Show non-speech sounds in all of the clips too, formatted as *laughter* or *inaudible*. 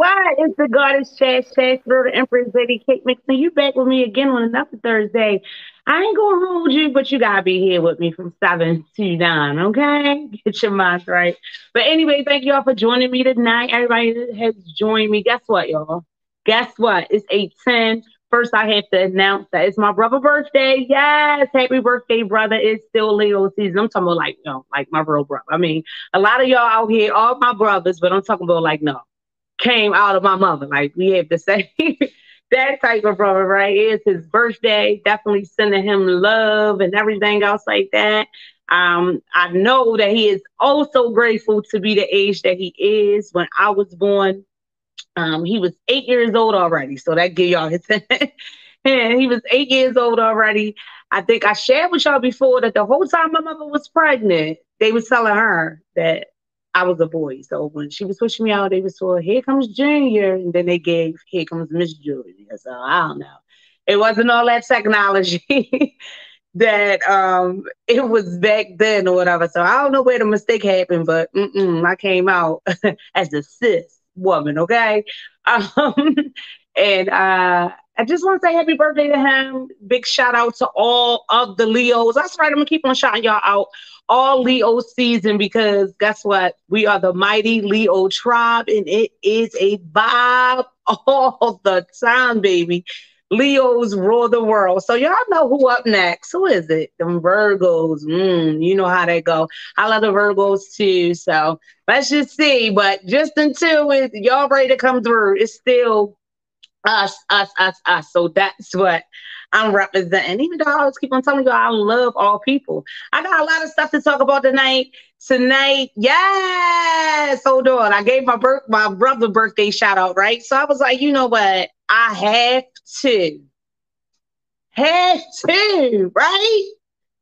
What's is the goddess Chad Chad through the Empress Lady Kate Mixon. You back with me again on another Thursday. I ain't gonna hold you, but you gotta be here with me from seven to nine, okay? Get your minds right. But anyway, thank y'all for joining me tonight. Everybody has joined me. Guess what, y'all? Guess what? It's 810. First, I have to announce that it's my brother's birthday. Yes, happy birthday, brother. It's still Leo season. I'm talking about like, you know, like my real brother. I mean, a lot of y'all out here, all my brothers, but I'm talking about like, no, came out of my mother. Like, we have to say that type of brother, right? It's his birthday. Definitely sending him love and everything else like that. Um, I know that he is also grateful to be the age that he is. When I was born, um, he was eight years old already, so that give y'all his. *laughs* and he was eight years old already. I think I shared with y'all before that the whole time my mother was pregnant, they was telling her that I was a boy. So when she was pushing me out, they was told, "Here comes Junior," and then they gave, "Here comes Miss Julia." So I don't know. It wasn't all that technology. *laughs* that um it was back then or whatever. So I don't know where the mistake happened, but I came out *laughs* as a cis woman, okay? *laughs* Um, and I just want to say happy birthday to him. Big shout out to all of the Leos. That's right, I'm gonna keep on shouting y'all out all Leo season because guess what? We are the mighty Leo tribe, and it is a vibe all *laughs* the time, baby. Leos rule the world. So y'all know who up next. Who is it? Them Virgos. Mm, you know how they go. I love the Virgos too. So let's just see. But just until it, y'all ready to come through, it's still us, us, us, us. So that's what I'm representing. Even though I always keep on telling you I love all people. I got a lot of stuff to talk about tonight. Tonight, yes. Hold on. I gave my birth my brother birthday shout out, right? So I was like, you know what? I have to. Have to, right?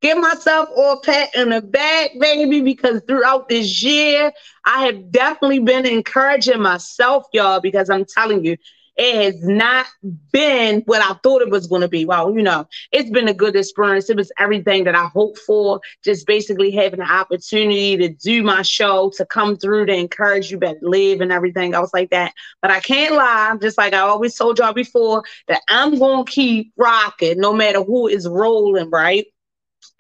Get myself all pat in the back, baby, because throughout this year, I have definitely been encouraging myself, y'all, because I'm telling you, it has not been what I thought it was going to be. Well, you know, it's been a good experience. It was everything that I hoped for. Just basically having the opportunity to do my show, to come through, to encourage you better live and everything else like that. But I can't lie, just like I always told y'all before, that I'm going to keep rocking no matter who is rolling, right?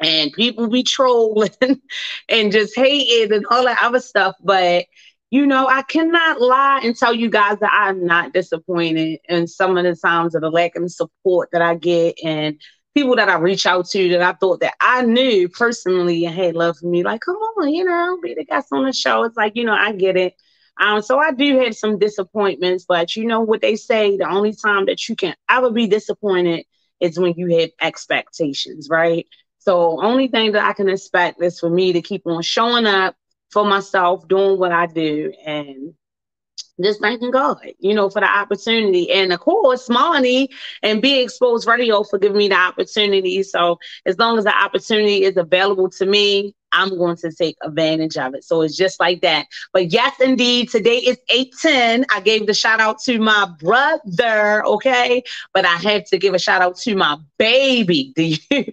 And people be trolling *laughs* and just hating and all that other stuff. But you know, I cannot lie and tell you guys that I'm not disappointed in some of the times of the lack of support that I get and people that I reach out to that I thought that I knew personally and had love for me. Like, come on, you know, be the guest on the show. It's like, you know, I get it. Um, so I do have some disappointments, but you know what they say, the only time that you can ever be disappointed is when you have expectations, right? So only thing that I can expect is for me to keep on showing up for myself, doing what I do, and just thanking God, you know, for the opportunity. And of course, Money and Be Exposed Radio for giving me the opportunity. So as long as the opportunity is available to me, I'm going to take advantage of it. So it's just like that. But yes, indeed, today is 810. I gave the shout out to my brother, okay? But I had to give a shout out to my baby. *laughs* Do you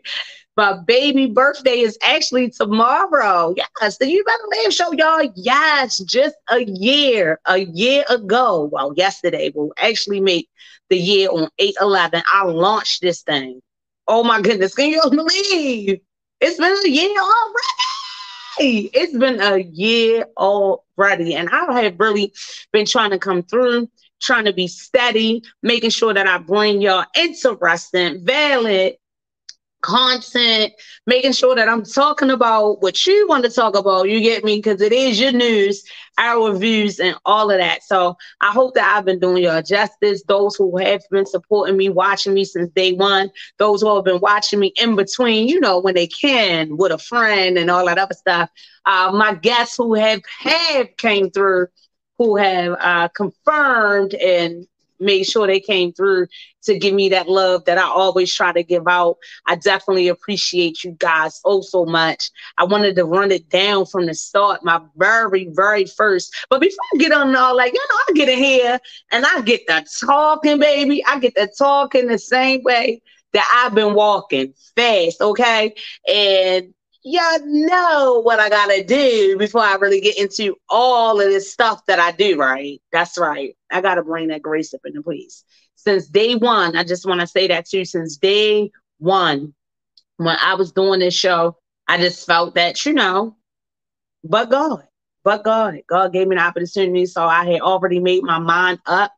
my baby birthday is actually tomorrow. Yes, the You Better Live show, y'all. Yes, just a year, a year ago. Well, yesterday will actually make the year on 8 11. I launched this thing. Oh my goodness, can you believe it's been a year already? It's been a year already, and I have really been trying to come through, trying to be steady, making sure that I bring y'all interesting, valid, content, making sure that I'm talking about what you want to talk about. You get me? Because it is your news, our views, and all of that. So I hope that I've been doing your justice. Those who have been supporting me, watching me since day one, those who have been watching me in between, you know, when they can with a friend and all that other stuff. Uh, my guests who have have came through, who have uh, confirmed and made sure they came through to give me that love that I always try to give out. I definitely appreciate you guys oh so much. I wanted to run it down from the start, my very, very first. But before I get on all like, you know, I get in here and I get the talking, baby. I get the talking the same way that I've been walking fast, okay? And y'all know what I gotta do before I really get into all of this stuff that I do, right? That's right. I gotta bring that grace up in the place. Since day one, I just want to say that too. Since day one, when I was doing this show, I just felt that, you know, but God, but God, God gave me an opportunity. So I had already made my mind up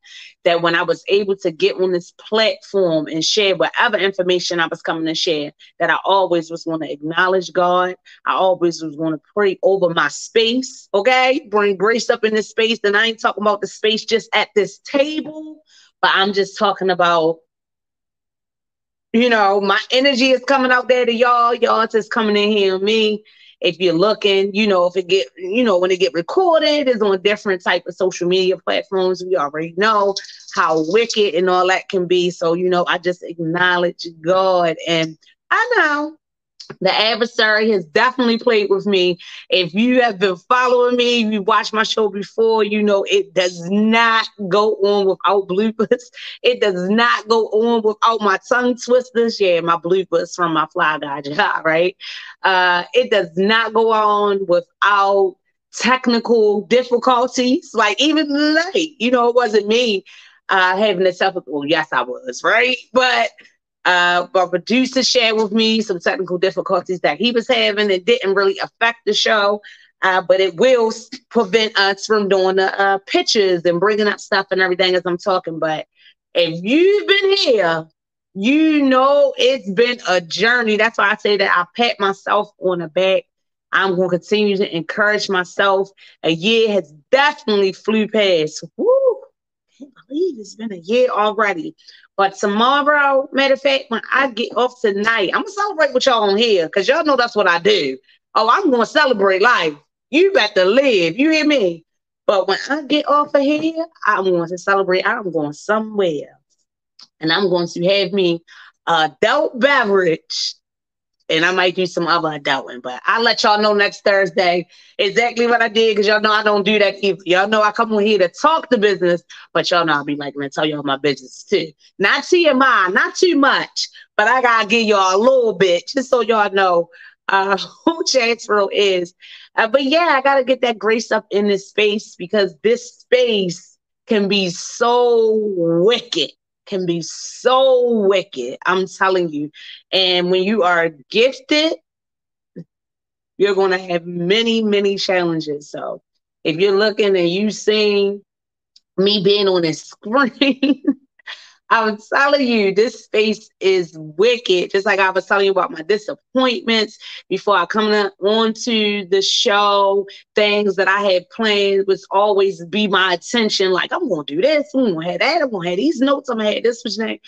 that when I was able to get on this platform and share whatever information I was coming to share, that I always was going to acknowledge God. I always was going to pray over my space. Okay. Bring grace up in this space. And I ain't talking about the space just at this table, but I'm just talking about you know, my energy is coming out there to y'all. Y'all just coming in here me if you're looking, you know, if it get, you know, when it get recorded, it's on different type of social media platforms. We already know how wicked and all that can be. So, you know, I just acknowledge God. And I know the adversary has definitely played with me. If you have been following me, you watched my show before, you know it does not go on without bloopers. It does not go on without my tongue twisters. Yeah, my bloopers from my fly guy *laughs* job, right? Uh, it does not go on without technical difficulties. Like even tonight, you know, it wasn't me uh, having a technical. Yes, I was, right? But uh, my producer shared with me some technical difficulties that he was having. It didn't really affect the show, uh, but it will prevent us from doing the uh, pictures and bringing up stuff and everything as I'm talking. But if you've been here, you know it's been a journey. That's why I say that I pat myself on the back. I'm going to continue to encourage myself. A year has definitely flew past. Woo! Can't believe it's been a year already. But tomorrow, matter of fact, when I get off tonight, I'm gonna celebrate with y'all on here because y'all know that's what I do. Oh, I'm gonna celebrate life. You to live. You hear me? But when I get off of here, I'm going to celebrate. I'm going somewhere, and I'm going to have me a adult beverage and I might do some other adulting. But I'll let y'all know next Thursday exactly what I did because y'all know I don't do that either. Y'all know I come on here to talk the business, but y'all know I'll be like, to tell y'all my business too. Not TMI, not too much, but I gotta give y'all a little bit just so y'all know uh, *laughs* who Chancellor is. Uh, but yeah, I gotta get that grace up in this space because this space can be so wicked can be so wicked. I'm telling you. And when you are gifted, you're going to have many, many challenges. So if you're looking and you seeing me being on a screen, *laughs* I'm telling you, this space is wicked. Just like I was telling you about my disappointments before I come on to the show, things that I had planned was always be my attention. Like, I'm going to do this, I'm going to have that, I'm going to have these notes, I'm going to have this, which thing.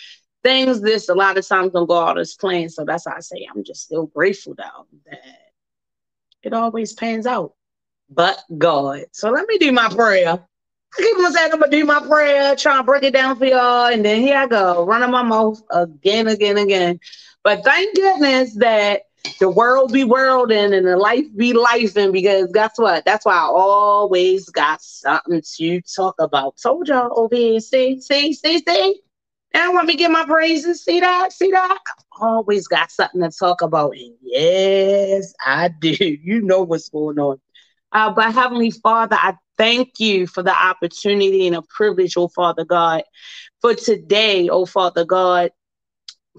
Things this a lot of times don't go out as planned. So that's why I say I'm just still grateful though that it always pans out. But God. So let me do my prayer. I keep on saying I'm gonna do my prayer, trying to break it down for y'all, and then here I go, running my mouth again, again, again. But thank goodness that the world be worlding and the life be lifing because guess what? That's why I always got something to talk about. Told y'all over here, see, see, see, see. Now want me get my praises. See that? See that? always got something to talk about. And yes, I do. You know what's going on. Uh, but Heavenly Father, I thank you for the opportunity and a privilege, oh Father God, for today, oh Father God,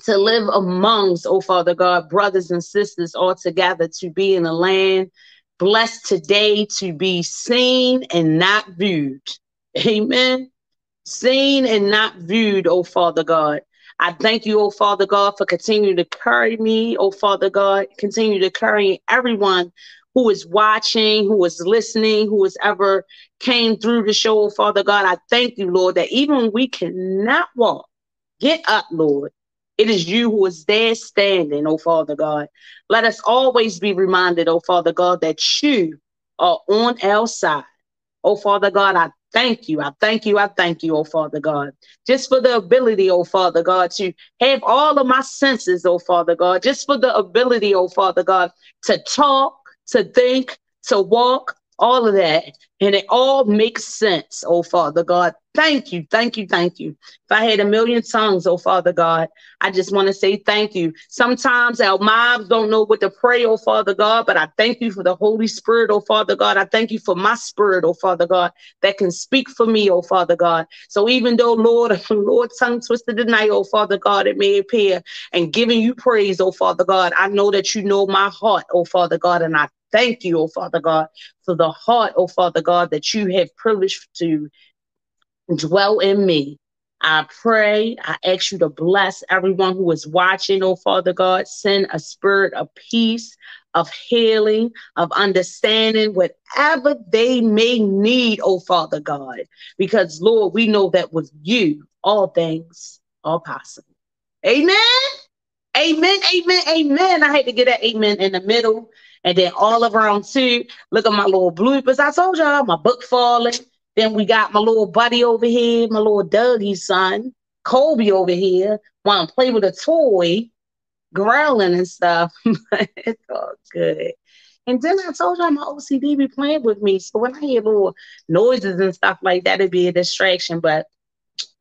to live amongst, oh Father God, brothers and sisters all together, to be in a land blessed today to be seen and not viewed. Amen. Seen and not viewed, oh Father God. I thank you, oh Father God, for continuing to carry me, oh Father God, continue to carry everyone who is watching, who is listening, who has ever came through the show, Father God. I thank you, Lord, that even when we cannot walk, get up, Lord. It is you who is there standing, oh Father God. Let us always be reminded, oh Father God, that you are on our side. Oh Father God, I thank you. I thank you. I thank you, oh Father God, just for the ability, oh Father God, to have all of my senses, oh Father God, just for the ability, oh Father God, to talk, to think, to walk, all of that. And it all makes sense, oh Father God. Thank you, thank you, thank you. If I had a million tongues, oh Father God, I just want to say thank you. Sometimes our mouths don't know what to pray, oh Father God, but I thank you for the Holy Spirit, oh Father God. I thank you for my spirit, oh Father God, that can speak for me, oh Father God. So even though, Lord, *laughs* Lord, tongue twisted tonight, oh Father God, it may appear and giving you praise, oh Father God, I know that you know my heart, oh Father God, and I thank you, oh Father God, for the heart, oh Father God, that you have privileged to dwell in me. I pray, I ask you to bless everyone who is watching, oh Father God. Send a spirit of peace, of healing, of understanding, whatever they may need, oh Father God. Because, Lord, we know that with you, all things are possible. Amen. Amen. Amen. Amen. I hate to get that amen in the middle. And then all around too, look at my little bloopers. I told y'all my book falling. Then we got my little buddy over here, my little Dougie's son, Kobe over here, want to play with a toy, growling and stuff. *laughs* it's all good. And then I told y'all my OCD be playing with me. So when I hear little noises and stuff like that, it'd be a distraction. But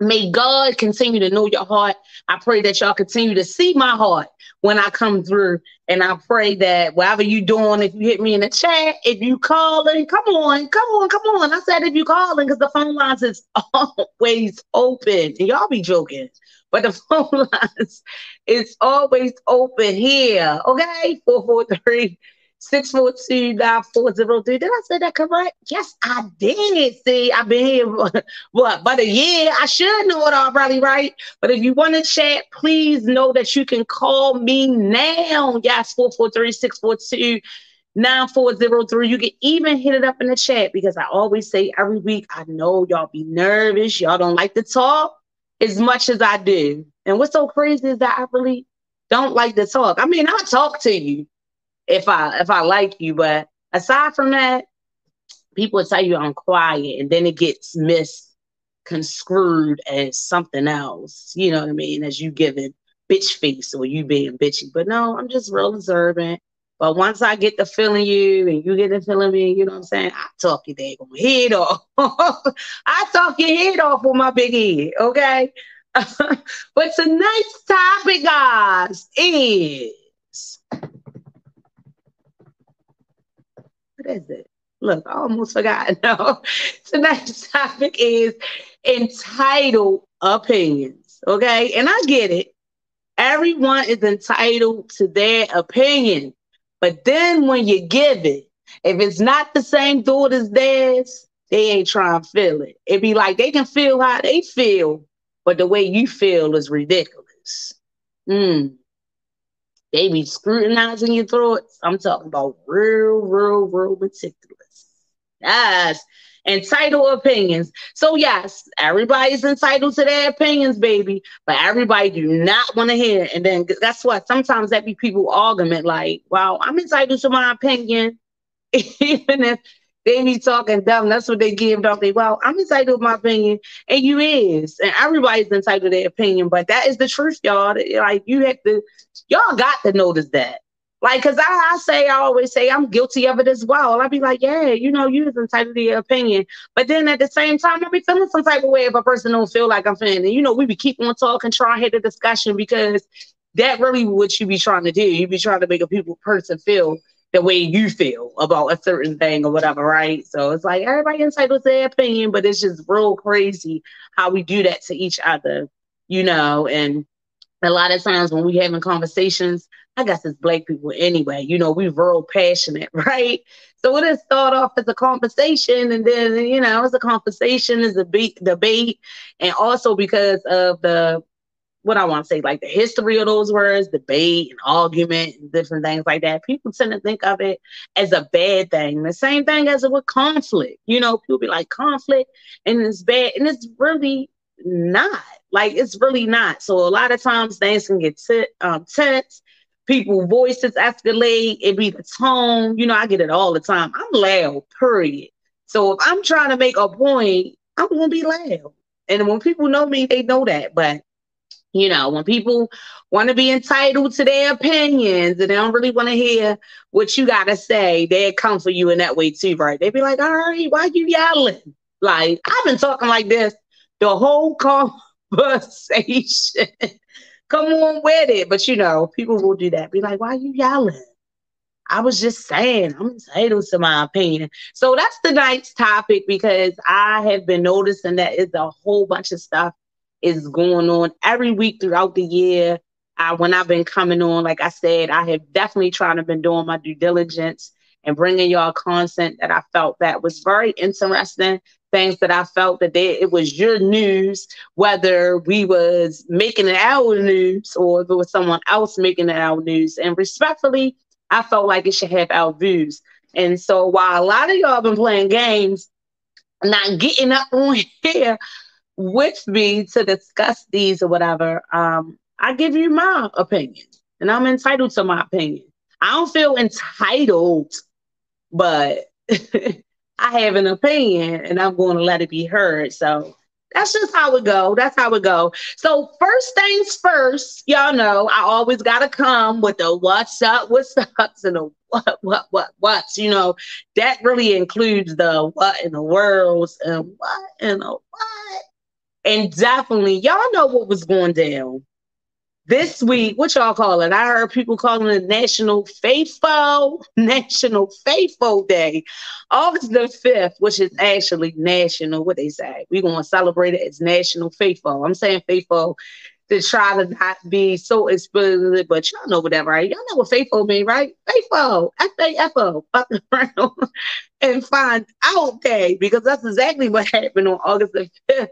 May God continue to know your heart. I pray that y'all continue to see my heart when I come through. And I pray that whatever you're doing, if you hit me in the chat, if you calling, come on, come on, come on. I said if you calling, because the phone lines is *laughs* always open. And y'all be joking. But the *laughs* phone lines is always open here. Okay. 443 642-9403. Did I say that correct? Yes, I did. See, I've been here *laughs* what about a year. I should know it already, right? But if you want to chat, please know that you can call me now. Yes, 443-642. 9403. You can even hit it up in the chat because I always say every week, I know y'all be nervous. Y'all don't like to talk as much as I do. And what's so crazy is that I really don't like to talk. I mean, I talk to you, if I if I like you. But aside from that, people tell you I'm quiet, and then it gets misconstrued as something else. You know what I mean? As you giving bitch face or you being bitchy. But no, I'm just real observant. But once I get the feeling you and you get the feeling me, you know what I'm saying? I talk your day head off. *laughs* I talk your head off with my big head, okay? *laughs* but tonight's topic, guys, is What is it? Look, I almost forgot. *laughs* No, tonight's topic is entitled opinions. Okay, and I get it. Everyone is entitled to their opinion, but then when you give it, if it's not the same thought as theirs, they ain't trying to feel it. It'd be like they can feel how they feel, but the way you feel is ridiculous. Mm. They be scrutinizing your thoughts. I'm talking about real, real, real meticulous. Yes. Entitled opinions. So yes, everybody's entitled to their opinions, baby. But everybody do not want to hear. And then that's what sometimes that be people argument like, "Well, I'm entitled to my opinion," *laughs* even if they be talking dumb. That's what they give, don't they? Well, I'm entitled to my opinion, and you is, and everybody's entitled to their opinion. But that is the truth, y'all. Like you have to, y'all got to notice that. Like, cause I, I say, I always say, I'm guilty of it as well. I'd be like, yeah, you know, you is entitled to your opinion. But then at the same time, I be feeling some type of way if a person don't feel like I'm feeling. And you know, we be keep on talking, trying to hit the discussion because that really what you be trying to do. You be trying to make a people person feel the way you feel about a certain thing or whatever, right? So it's like everybody entitled to their opinion, but it's just real crazy how we do that to each other, you know. And a lot of times when we having conversations, I guess it's black people anyway, you know, we real passionate, *laughs* right? So it is start off as a conversation, and then you know, it's a conversation, is a beat debate, and also because of the what I want to say, like the history of those words, debate and argument and different things like that. People tend to think of it as a bad thing. The same thing as it with conflict. You know, people be like conflict and it's bad, and it's really not. Like it's really not. So a lot of times things can get t- um, tense. People voices escalate. It be the tone. You know, I get it all the time. I'm loud. Period. So if I'm trying to make a point, I'm gonna be loud. And when people know me, they know that. But you know, when people want to be entitled to their opinions and they don't really want to hear what you got to say, they come for you in that way too, right? They be like, all right, why you yelling? Like, I've been talking like this the whole *laughs* conversation. come on with it. But, you know, people will do that. Be like, why you yelling? I was just saying, I'm entitled to my opinion. So that's the night's topic because I have been noticing that it's a whole bunch of stuff is going on every week throughout the year. I, when I've been coming on, like I said, I have definitely tried to been doing my due diligence and bringing y'all content that I felt that was very interesting. Things that I felt that they, it was your news, whether we was making it our news or if it was someone else making it our news. And respectfully, I felt like it should have our views. And so while a lot of y'all been playing games, not getting up on *laughs* here with me to discuss these or whatever, um, I give you my opinion and I'm entitled to my opinion. I don't feel entitled, but *laughs* I have an opinion and I'm going to let it be heard. So that's just how it go. That's how it go. So first things first, y'all know I always gotta come with the what's up, what's up, and the what, what, what, what's. You know that really includes the what in the world and what in the what and definitely, y'all know what was going down this week. What y'all call it? I heard people calling it National Faithful *laughs* National Faithful Day, August the fifth, which is actually national. What they say? We're gonna celebrate it as National Faithful. I'm saying faithful to try to not be so explicit, but y'all know whatever, right? Y'all know what faithful mean, right? Faithful, F A F O, *laughs* and find out day because that's exactly what happened on August the fifth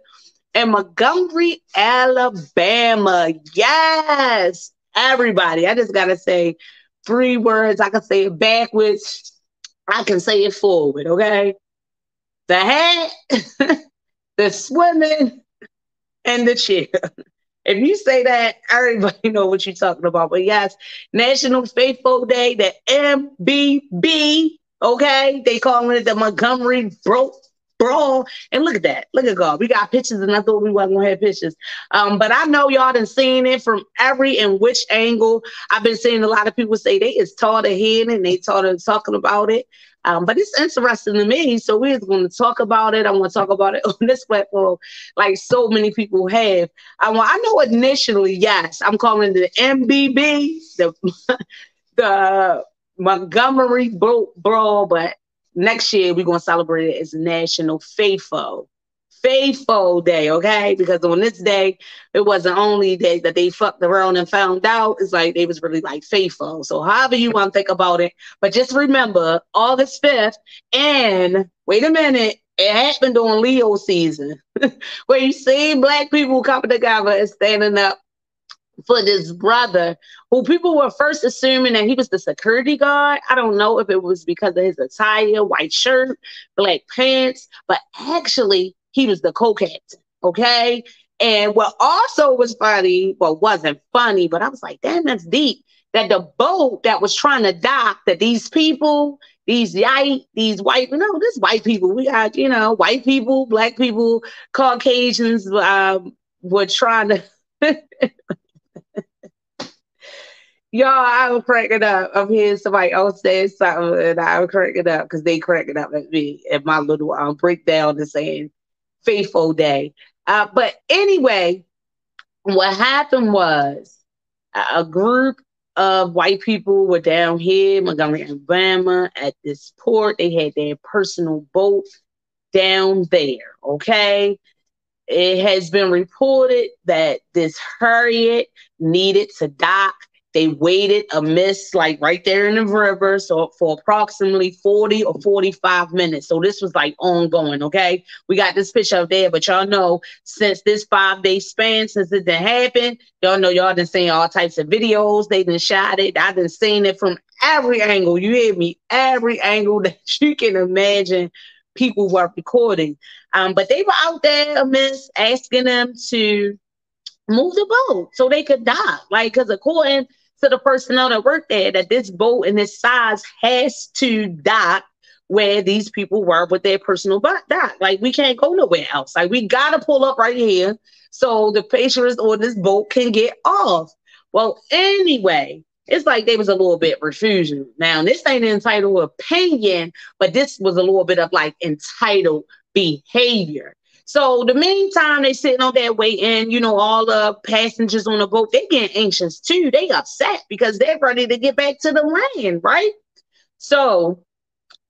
in Montgomery, Alabama. Yes, everybody. I just gotta say three words. I can say it backwards. I can say it forward. Okay, the hat, *laughs* the swimming, and the chair. If you say that, everybody *laughs* know what you're talking about. But yes, National Faithful Day, the MBB. Okay, they calling it the Montgomery Broke brawl. And look at that. Look at God. We got pictures, and I thought we wasn't gonna have pictures. Um, but I know y'all done seen it from every and which angle. I've been seeing a lot of people say they is taught ahead and they taught talking about it. Um, but it's interesting to me. So we're going to talk about it. I want to talk about it *laughs* on this platform, like so many people have. I, want, I know initially, yes, I'm calling the MBB, the *laughs* the Montgomery Brawl, but next year we're gonna celebrate it as National Faithful. Faithful Day, okay? Because on this day, it wasn't only day that they fucked around and found out. It's like they was really like faithful. So however you want to think about it, but just remember August 5th, and wait a minute, it happened on Leo season, *laughs* where you see black people coming together and standing up for this brother who people were first assuming that he was the security guard. I don't know if it was because of his attire, white shirt, black pants, but actually he was the co-captain. Okay. And what also was funny, well, wasn't funny, but I was like, damn, that's deep. That the boat that was trying to dock, that these people, these white, these white, no, this white people, we got, you know, white people, black people, Caucasians um, were trying to *laughs* Y'all, I was cracking up. I'm hearing somebody else say something, and I was cracking up because they cracking up at me and my little um, breakdown is saying faithful day. Uh, but anyway, what happened was a group of white people were down here, Montgomery, Alabama, at this port. They had their personal boat down there. Okay. It has been reported that this Harriet needed to dock They waited a miss like right there in the river, so for approximately 40 or 45 minutes. So this was like ongoing. Okay, we got this picture up there, but y'all know since this five day span since it didn't happen, y'all know y'all been seeing all types of videos. They been shot it. I've been seeing it from every angle. You hear me? Every angle *laughs* that you can imagine. People were recording, um, but they were out there, miss, asking them to move the boat so they could dock. Like, because according to the personnel that worked there, that this boat and this size has to dock where these people were with their personal dock. Like, we can't go nowhere else. Like, we gotta pull up right here so the patients on this boat can get off. Well, anyway, it's like they was a little bit refusing. Now, this ain't entitled opinion, but this was a little bit of like entitled behavior. So the meantime, they sitting on that waiting, you know, all the passengers on the boat, they getting anxious too. They upset because they're ready to get back to the land, right? So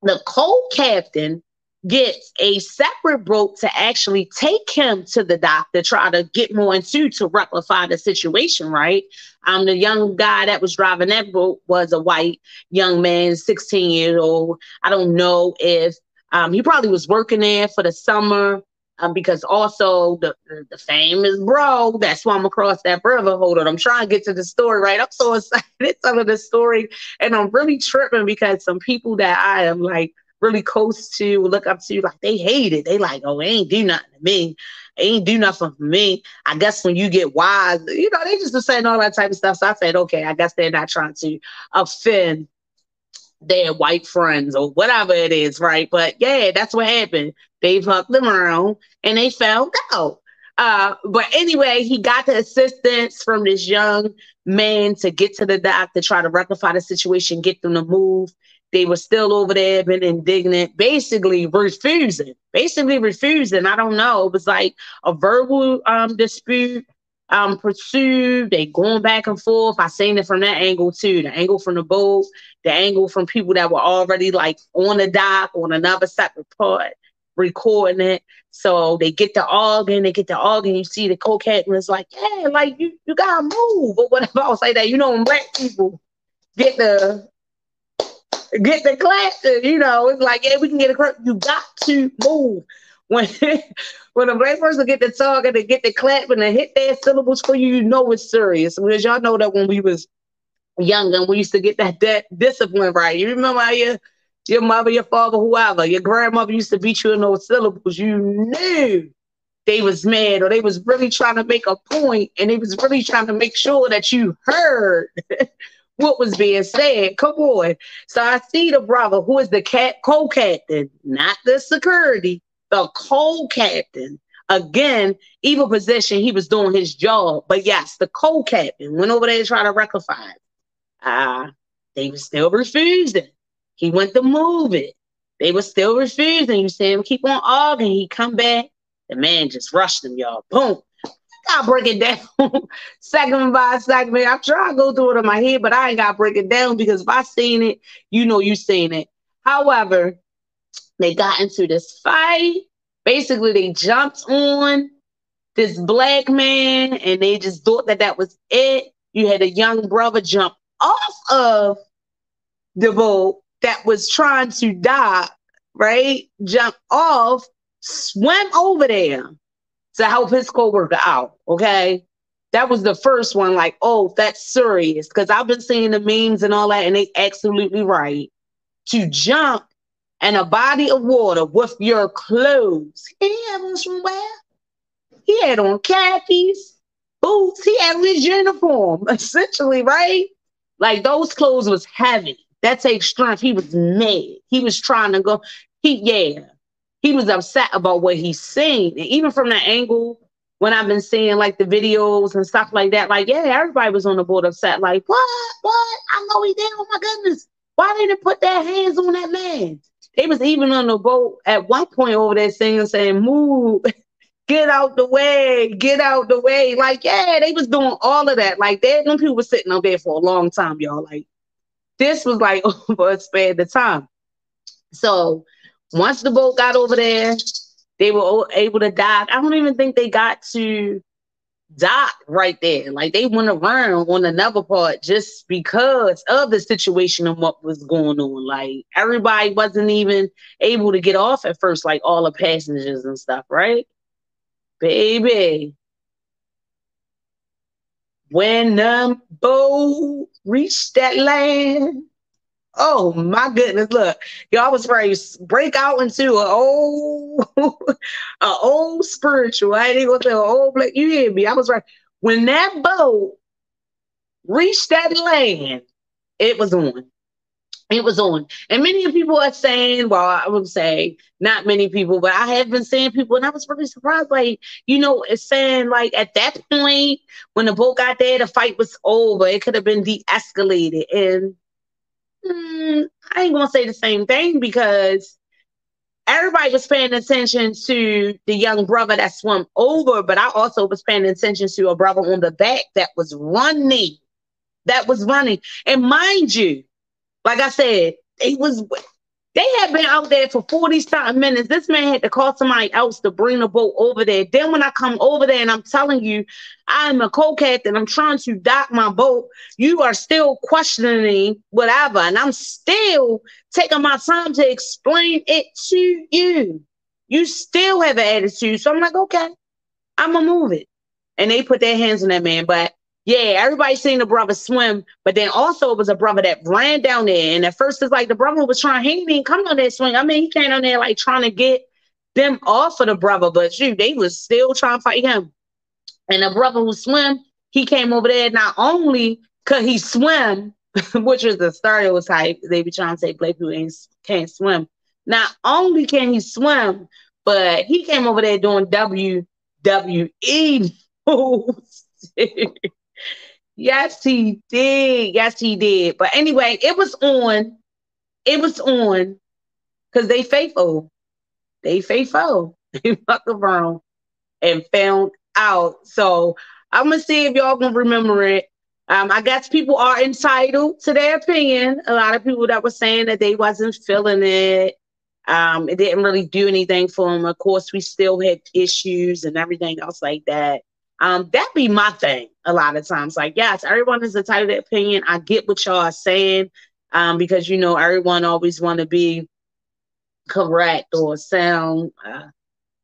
the co-captain gets a separate boat to actually take him to the dock to try to get more into to rectify the situation, right? Um, the young guy that was driving that boat was a white young man, 16 years old. I don't know if um, he probably was working there for the summer um, because also the, the, the famous bro that swam across that river. Hold on, I'm trying to get to the story right. I'm so *laughs* excited of the story, and I'm really tripping because some people that I am like really close to, look up to, like they hate it. They like, oh, it ain't do nothing to me. It ain't do nothing for me. I guess when you get wise, you know, they just are saying all that type of stuff. So I said, okay, I guess they're not trying to offend their white friends or whatever it is, right? But yeah, that's what happened. They fucked them around and they fell out. Uh, but anyway, he got the assistance from this young man to get to the doctor, try to rectify the situation, get them to move. They were still over there, been indignant, basically refusing, basically refusing. I don't know. It was like a verbal um, dispute um, pursued. They going back and forth. I seen it from that angle too. The angle from the boat, the angle from people that were already like on the dock on another separate part recording it. So they get the organ, they get the organ. You see the co-captain is like, yeah, like you, you gotta move or whatever. *laughs* I was like that. You know, when black people get the get the class, you know, it's like, yeah, we can get a you got to move. *laughs* When when a black person get the target and they get the clap and they hit their syllables for you, you know it's serious. Because y'all know that when we was young and we used to get that, that discipline right. You remember how your your mother, your father, whoever, your grandmother used to beat you in those syllables. You knew they was mad or they was really trying to make a point and they was really trying to make sure that you heard *laughs* what was being said. Come on. So I see the brother who is the cat co-captain, not the security the co-captain. Again, evil position, he was doing his job. But yes, the co-captain went over there to try to rectify it. Uh, they were still refusing. He went to move it. They were still refusing. You see him keep on arguing. He come back. The man just rushed him, y'all. Boom. I break it down *laughs* second by segment. I try to go through it in my head, but I ain't got to break it down because if I seen it, you know you seen it. However, they got into this fight. Basically, they jumped on this black man and they just thought that that was it. You had a young brother jump off of the boat that was trying to die, right? Jump off, swim over there to help his coworker out. Okay. That was the first one, like, oh, that's serious. Because I've been seeing the memes and all that, and they absolutely right. To jump and a body of water with your clothes. He had on some wear. He had on khakis, boots. He had his uniform, *laughs* essentially, right? Like those clothes was heavy. That takes strength. He was mad. He was trying to go. He yeah. He was upset about what he's seen. And even from that angle, when I've been seeing like the videos and stuff like that, like, yeah, everybody was on the board upset. Like, what? What? I know he did. Oh my goodness. Why didn't put their hands on that man? They was even on the boat at one point over there saying, saying, move, *laughs* get out the way, get out the way. Like, yeah, they was doing all of that. Like, they, them people were sitting up there for a long time, y'all. Like, this was like over a span of time. So once the boat got over there, they were able to dock. I don't even think they got to dock right there. Like they went around on another part just because of the situation and what was going on. Like everybody wasn't even able to get off at first, like all the passengers and stuff, right? Baby. When boat reached that land, Oh my goodness! Look, y'all was ready to break out into a old, *laughs* a old spiritual. I ain't gonna say old black. You hear me? I was right when that boat reached that land. It was on. It was on, and many people are saying, well, I would say not many people, but I have been seeing people, and I was really surprised. Like, you know, it's saying like at that point when the boat got there, the fight was over. It could have been de-escalated, and mm, I ain't gonna say the same thing because everybody was paying attention to the young brother that swam over, but I also was paying attention to a brother on the back that was running. That was running. And mind you, like I said, it was they had been out there for 40 something minutes. This man had to call somebody else to bring the boat over there. Then when I come over there and I'm telling you I'm a co-captain, and I'm trying to dock my boat, you are still questioning whatever. And I'm still taking my time to explain it to you. You still have an attitude. So I'm like, okay, I'm gonna move it. And they put their hands on that man. But yeah, everybody seen the brother swim, but then also it was a brother that ran down there. And at first it's like the brother was trying, he didn't come on that swing. I mean, he came on there like trying to get them off of the brother, but shoot, they was still trying to fight him. And the brother who swim, he came over there not only could he swim, *laughs* which is the stereotype, they be trying to say black people ain't, can't swim. Not only can he swim, but he came over there doing WWE moves. *laughs* Yes, he did. Yes, he did. But anyway, it was on. It was on because they faithful. They faithful. *laughs* They fuck around and found out. So I'm gonna see if y'all gonna remember it. Um, I guess people are entitled to their opinion. A lot of people that were saying that they wasn't feeling it. Um, it didn't really do anything for them. Of course, we still had issues and everything else like that. Um, that be my thing a lot of times. Like, yes, everyone is entitled to opinion. I get what y'all are saying, um, because you know everyone always want to be correct or sound. Uh,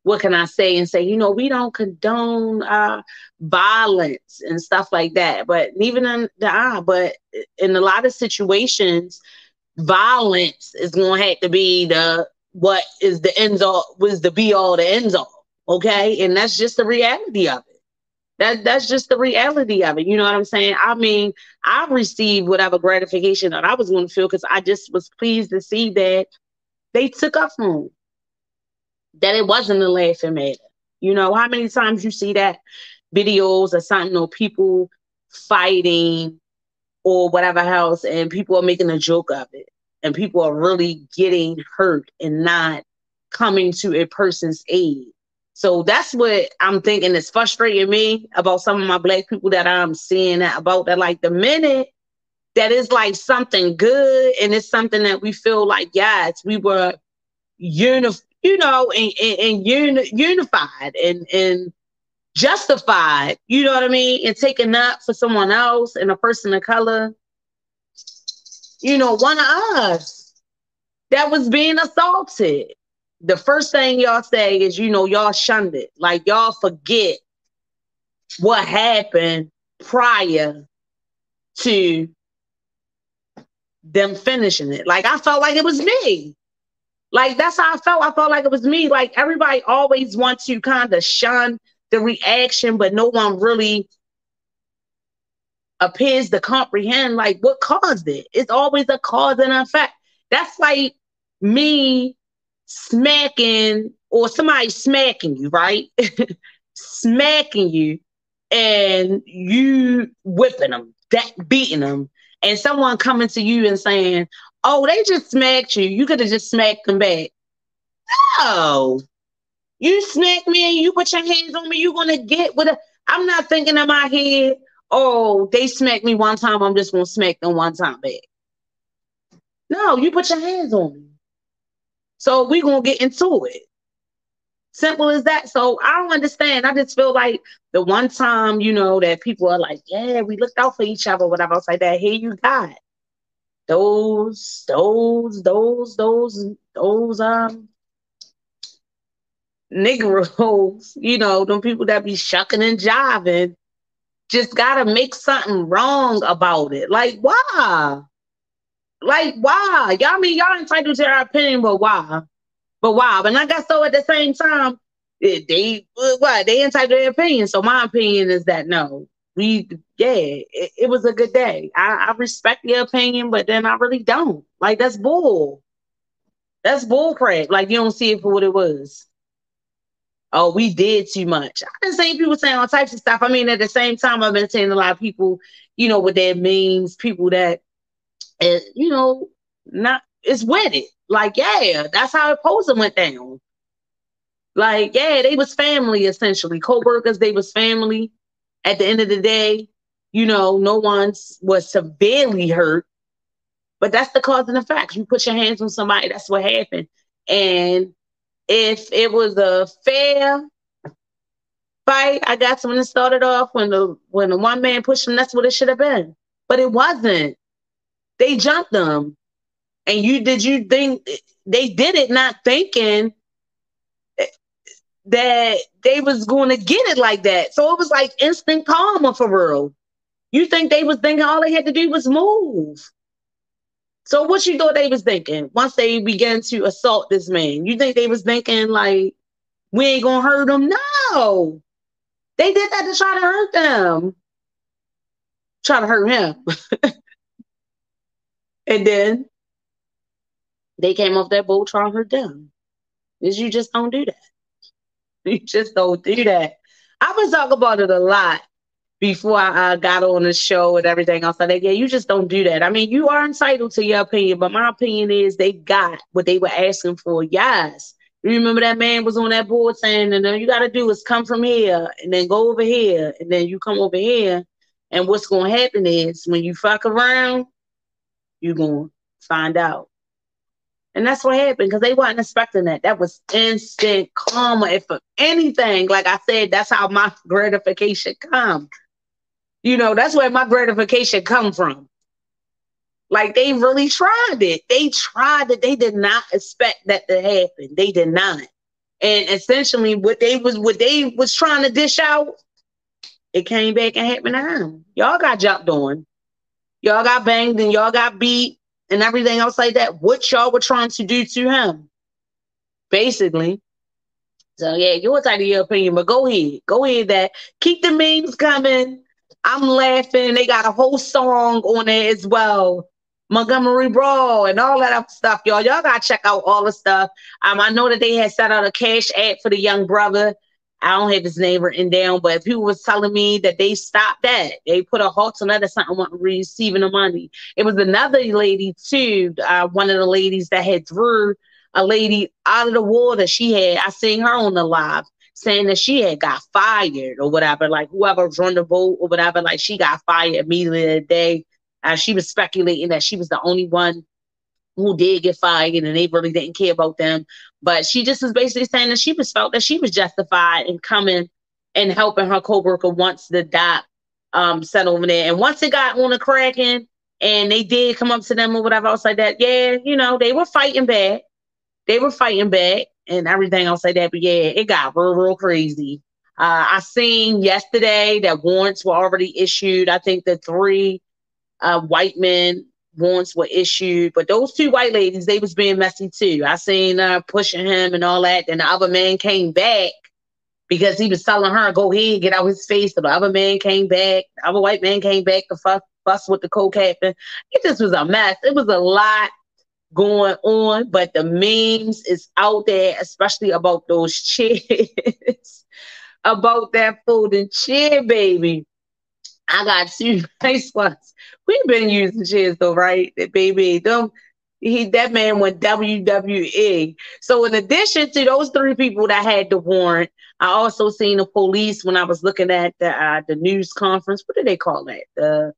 what can I say and say? You know, we don't condone uh, violence and stuff like that. But even in the ah, but in a lot of situations, violence is going to have to be the what is the ends all was the be all the ends all. Okay, and that's just the reality of it. That that's just the reality of it. You know what I'm saying? I mean, I received whatever gratification that I was going to feel because I just was pleased to see that they took up from that it wasn't a laughing matter. You know, how many times you see that videos or something or people fighting or whatever else, and people are making a joke of it, and people are really getting hurt and not coming to a person's aid. So that's what I'm thinking is frustrating me about some of my black people that I'm seeing that about that like the minute that is like something good and it's something that we feel like yes we were uni- you know and, and, and uni- unified and and justified you know what I mean? And taking up for someone else and a person of color. You know one of us that was being assaulted the first thing y'all say is, you know, y'all shunned it. Like y'all forget what happened prior to them finishing it. Like I felt like it was me. Like that's how I felt. I felt like it was me. Like everybody always wants to kind of shun the reaction, but no one really appears to comprehend like what caused it. It's always a cause and effect. That's like me smacking or somebody smacking you, right? *laughs* smacking you and you whipping them, that beating them, and someone coming to you and saying, "Oh, they just smacked you. You could have just smacked them back." No, you smack me and you put your hands on me. You're gonna get with a. I'm not thinking in my head. Oh, they smacked me one time. I'm just gonna smack them one time back. No, you put your hands on me. So we're gonna get into it. Simple as that. So I don't understand. I just feel like the one time, you know, that people are like, yeah, we looked out for each other, whatever. I was like that. Here you got those, those, those, those, those, um, Negroes, *laughs* you know, them people that be shucking and jiving, just gotta make something wrong about it. Like, why? Like, why? Y'all mean y'all entitled to your opinion, but why? But why? But I got so at the same time, eh, they eh, what they entitled to their opinion. So my opinion is that no, we yeah, it, it was a good day. I, I respect your opinion, but then I really don't. Like that's bull. That's bull crap. Like you don't see it for what it was oh, we did too much. I've been seeing people saying all types of stuff. I mean, at the same time, I've been seeing a lot of people, you know, with their memes, people that, uh, you know, not it's it. Like, yeah, that's how it posing went down. Like, yeah, they was family essentially. Co-workers, they was family. At the end of the day, you know, no one's was severely hurt. But that's the cause and effect. You put your hands on somebody, that's what happened. And if it was a fair fight, I got someone that started off when the when the one man pushed him, that's what it should have been. But it wasn't. They jumped them. And you did you think they did it not thinking that they was going to get it like that. So it was like instant karma for real. You think they was thinking all they had to do was move. So what you thought they was thinking once they began to assault this man? You think they was thinking like we ain't gonna hurt them? No, they did that to try to hurt them, try to hurt him, *laughs* and then they came off that boat trying her them. Is you just don't do that. *laughs* You just don't do that. I've been talking about it a lot before I got on the show and everything else. I like, yeah, you just don't do that. I mean, you are entitled to your opinion, but my opinion is they got what they were asking for. Yes. You remember that man was on that board saying, and then you got to do is come from here and then go over here and then you come over here. And what's going to happen is when you fuck around, you're going to find out. And that's what happened because they weren't expecting that. That was instant karma. If anything, like I said, that's how my gratification comes. You know, that's where my gratification come from. Like they really tried it. They tried it. They did not expect that to happen. They did not. And essentially what they was what they was trying to dish out, it came back and happened to them. Y'all got jumped on. Y'all got banged and y'all got beat and everything else like that. What y'all were trying to do to him. Basically. So yeah, you're entitled to your opinion, but go ahead. Go ahead that keep the memes coming. I'm laughing. They got a whole song on it as well. Montgomery Brawl and all that stuff, y'all. Y'all gotta check out all the stuff. Um, I know that they had set out a Cash App for the young brother. I don't have his name written down, but people was telling me that they stopped that. They put a halt to that something receiving the money. It was another lady too, uh, one of the ladies that had threw a lady out of the water. She had I seen her on the live saying that she had got fired or whatever, like whoever was the boat or whatever, like she got fired immediately that day. Uh, she was speculating that she was the only one who did get fired and they really didn't care about them. But she just was basically saying that she was felt that she was justified in coming and helping her coworker once the doc um set over there. And once it got on the cracking and they did come up to them or whatever else like that, yeah, you know, they were fighting back. They were fighting back and everything else like that. But yeah, it got real, real crazy. Uh, I seen yesterday that warrants were already issued. I think the three uh, white men warrants were issued, but those two white ladies, they was being messy too. I seen her pushing him and all that. Then the other man came back because he was telling her, "Go ahead, get out his face." The other man came back. The other white man came back to fuss, fuss with the co-captain. It just was a mess. It was a lot going on, but the memes is out there, especially about those *laughs* chairs, about that folding chair, baby. I got two *laughs* nice ones. We've been using chairs though, right? Baby, don't he that man went WWE. So in addition to those three people that had the warrant, I also seen the police when I was looking at the uh, the news conference. What do they call that? The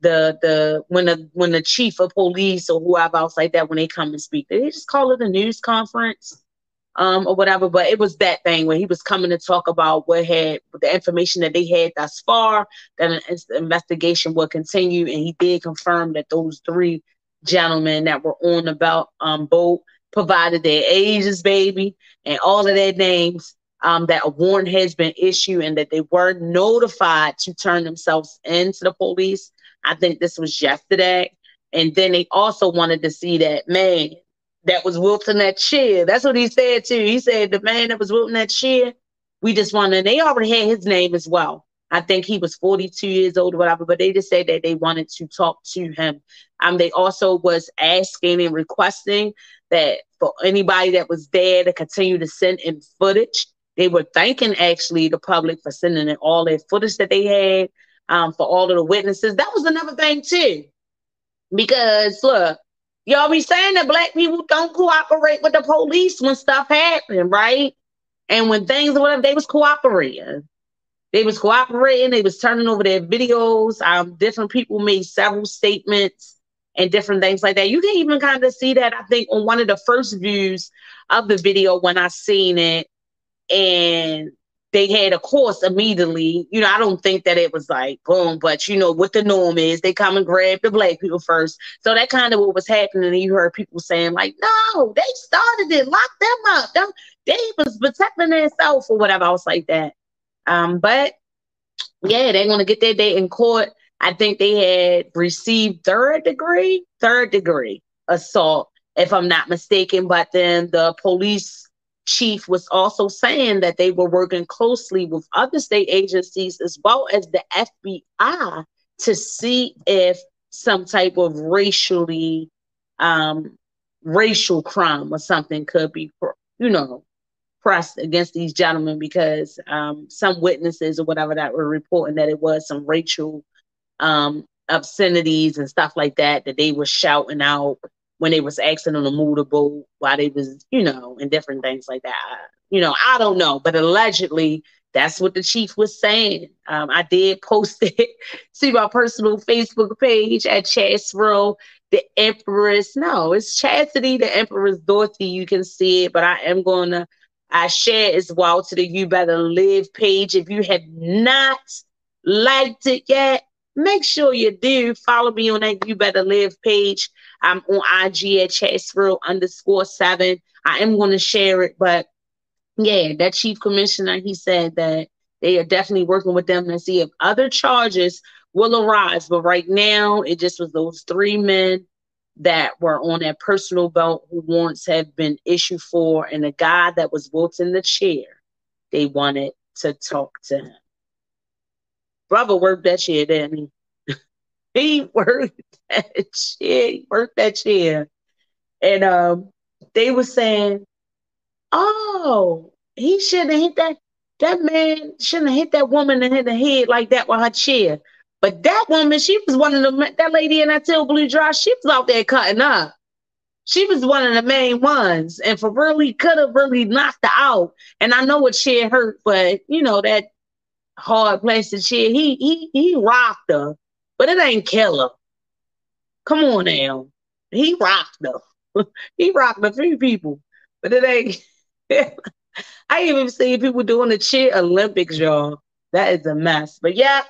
the the when the when the chief of police or whoever else like that when they come and speak, they just call it a news conference. Um, or whatever. But it was that thing where he was coming to talk about what had the information that they had thus far, that an investigation will continue, and he did confirm that those three gentlemen that were on the belt um, boat provided their ages, baby, and all of their names. Um, that a warrant has been issued and that they were notified to turn themselves into the police. I think this was yesterday. And then they also wanted to see that man that was wilting that chair. That's what he said too. He said the man that was wilting that chair, we just wanted, they already had his name as well. I think he was 42 years old or whatever, but they just said that they wanted to talk to him. Um, they also was asking and requesting that for anybody that was there to continue to send in footage. They were thanking actually the public for sending in all their footage that they had um, for all of the witnesses. That was another thing too, because look, Y'all be saying that black people don't cooperate with the police when stuff happens, right? And when things whatever, they was cooperating. They was cooperating. They was turning over their videos. Um, different people made several statements and different things like that. You can even kind of see that I think on one of the first views of the video when I seen it, and they had a course immediately. You know, I don't think that it was like boom, but you know what the norm is. They come and grab the black people first. So that kind of what was happening. And you heard people saying like, "No, they started it. Lock them up. Don't, they was protecting themselves or whatever." I was like that. Um, but yeah, they're gonna get their day in court. I think they had received third degree, third degree assault, if I'm not mistaken. But then the police chief was also saying that they were working closely with other state agencies as well as the FBI to see if some type of racially um, racial crime or something could be, you know, pressed against these gentlemen because um, some witnesses or whatever that were reporting that it was some racial um, obscenities and stuff like that that they were shouting out when they was asking them to move the boat while they was, you know, and different things like that. You know, I don't know, but allegedly that's what the chief was saying. Um, I did post it *laughs* to my personal Facebook page at Chasro, the Empress. No, it's Chastity, the Empress Dorothy. You can see it, but I am to I share as well to the You Better Live page. If you have not liked it yet, make sure you do follow me on that You Better Live page. I'm on IG at Chasville underscore seven. I am going to share it, but yeah, that chief commissioner, he said that they are definitely working with them to see if other charges will arise. But right now, it just was those three men that were on that personal belt who warrants have been issued for, and the guy that was built in the chair, they wanted to talk to him. Brother worked that chair, didn't *laughs* he? worked that. He worked that chair. And um, they were saying, oh, he shouldn't have hit that. That man shouldn't have hit that woman in the head like that with her chair. But that woman, she was one of the that lady in that Teal Blue Dress. She was out there cutting up. She was one of the main ones, and for really could have really knocked her out. And I know what chair hurt, but you know that hard plastic chair. He he he rocked her but it ain't killer. Come on now. He rocked though. *laughs* he rocked a few people, but it ain't. *laughs* I even see people doing the cheer Olympics, y'all. That is a mess. But yeah,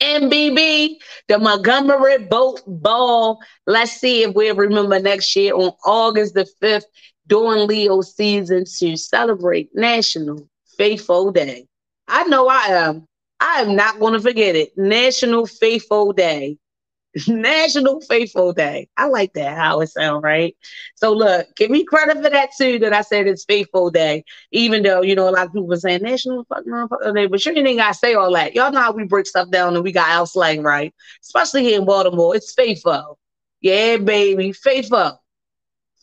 MBB, the Montgomery Boat Brawl. Let's see if we remember next year on August the 5th during Leo season to celebrate National Faithful Day. I know I am. I am not going to forget it. National Faithful Day. *laughs* National Faithful Day. I like that how it sounds, right? So look, give me credit for that too. That I said it's Faithful Day, even though you know a lot of people are saying National Fucking Day, but you ain't gotta say all that. Y'all know how we break stuff down and we got our slang right, especially here in Baltimore. It's faithful, yeah, baby, faithful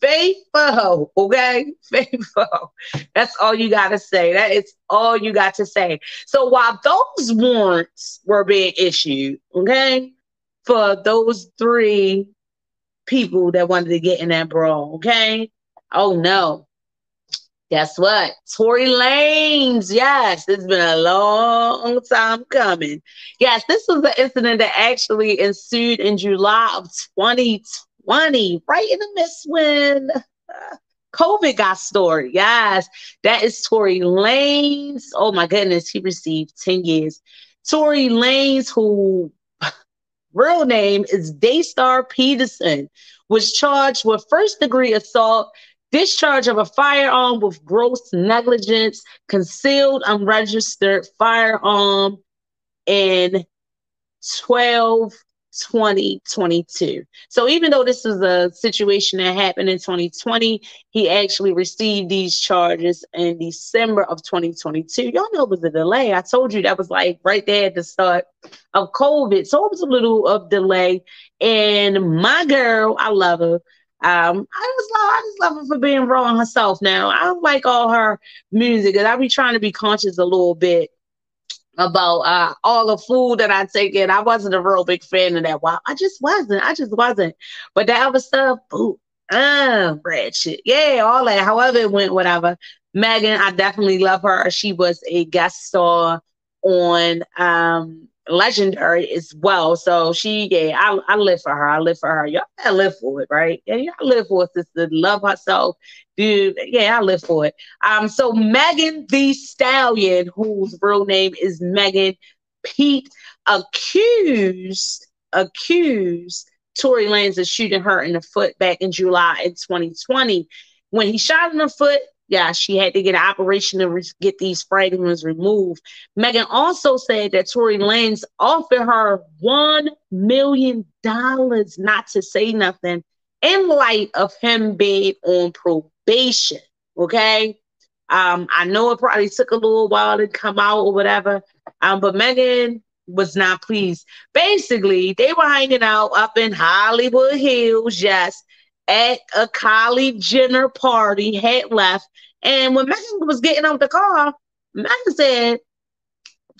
faithful, okay? *laughs* Faithful. That's all you got to say. That is all you got to say. So while those warrants were being issued, okay, for those three people that wanted to get in that brawl, okay? Oh no. Guess what? Tory Lanez. Yes, it's been a long time coming. Yes, this was the incident that actually ensued in July of 2020 20, right in the midst when uh, COVID got story. Yes, that is Tory Lanez. Oh my goodness, he received 10 years. Tory Lanez, who *laughs* real name is Daystar Peterson, was charged with first degree assault, discharge of a firearm with gross negligence, concealed unregistered firearm, and 12 2022. So even though this is a situation that happened in 2020, he actually received these charges in December of 2022. Y'all know it was a delay. I told you that was like right there at the start of COVID. So it was a little of delay. And my girl, I love her. Um, I just love, I just love her for being raw on herself. Now I like all her music, and I be trying to be conscious a little bit about uh, all the food that I take in. I wasn't a real big fan of that. Wow, I just wasn't. I just wasn't. But the other stuff, boo, uh, bread shit. Yeah, all that. However it went, whatever. Megan, I definitely love her. She was a guest star on um legendary as well. So she, yeah, I, I live for her. I live for her. Y'all gotta live for it, right? Yeah, y'all live for it, sister. Love herself. Dude, yeah, I live for it. Um, so Megan Thee Stallion, whose real name is Megan Pete, accused, accused Tory Lanez of shooting her in the foot back in July in 2020. When he shot in the foot, yeah, she had to get an operation to re- get these fragments removed. Megan also said that Tory Lanez offered her $1 million not to say nothing in light of him being on probation. Okay. Um, I know it probably took a little while to come out or whatever. Um, but Megan was not pleased. Basically, they were hanging out up in Hollywood Hills, yes, at a Kylie Jenner party, had left. And when Megan was getting out the car, Megan said,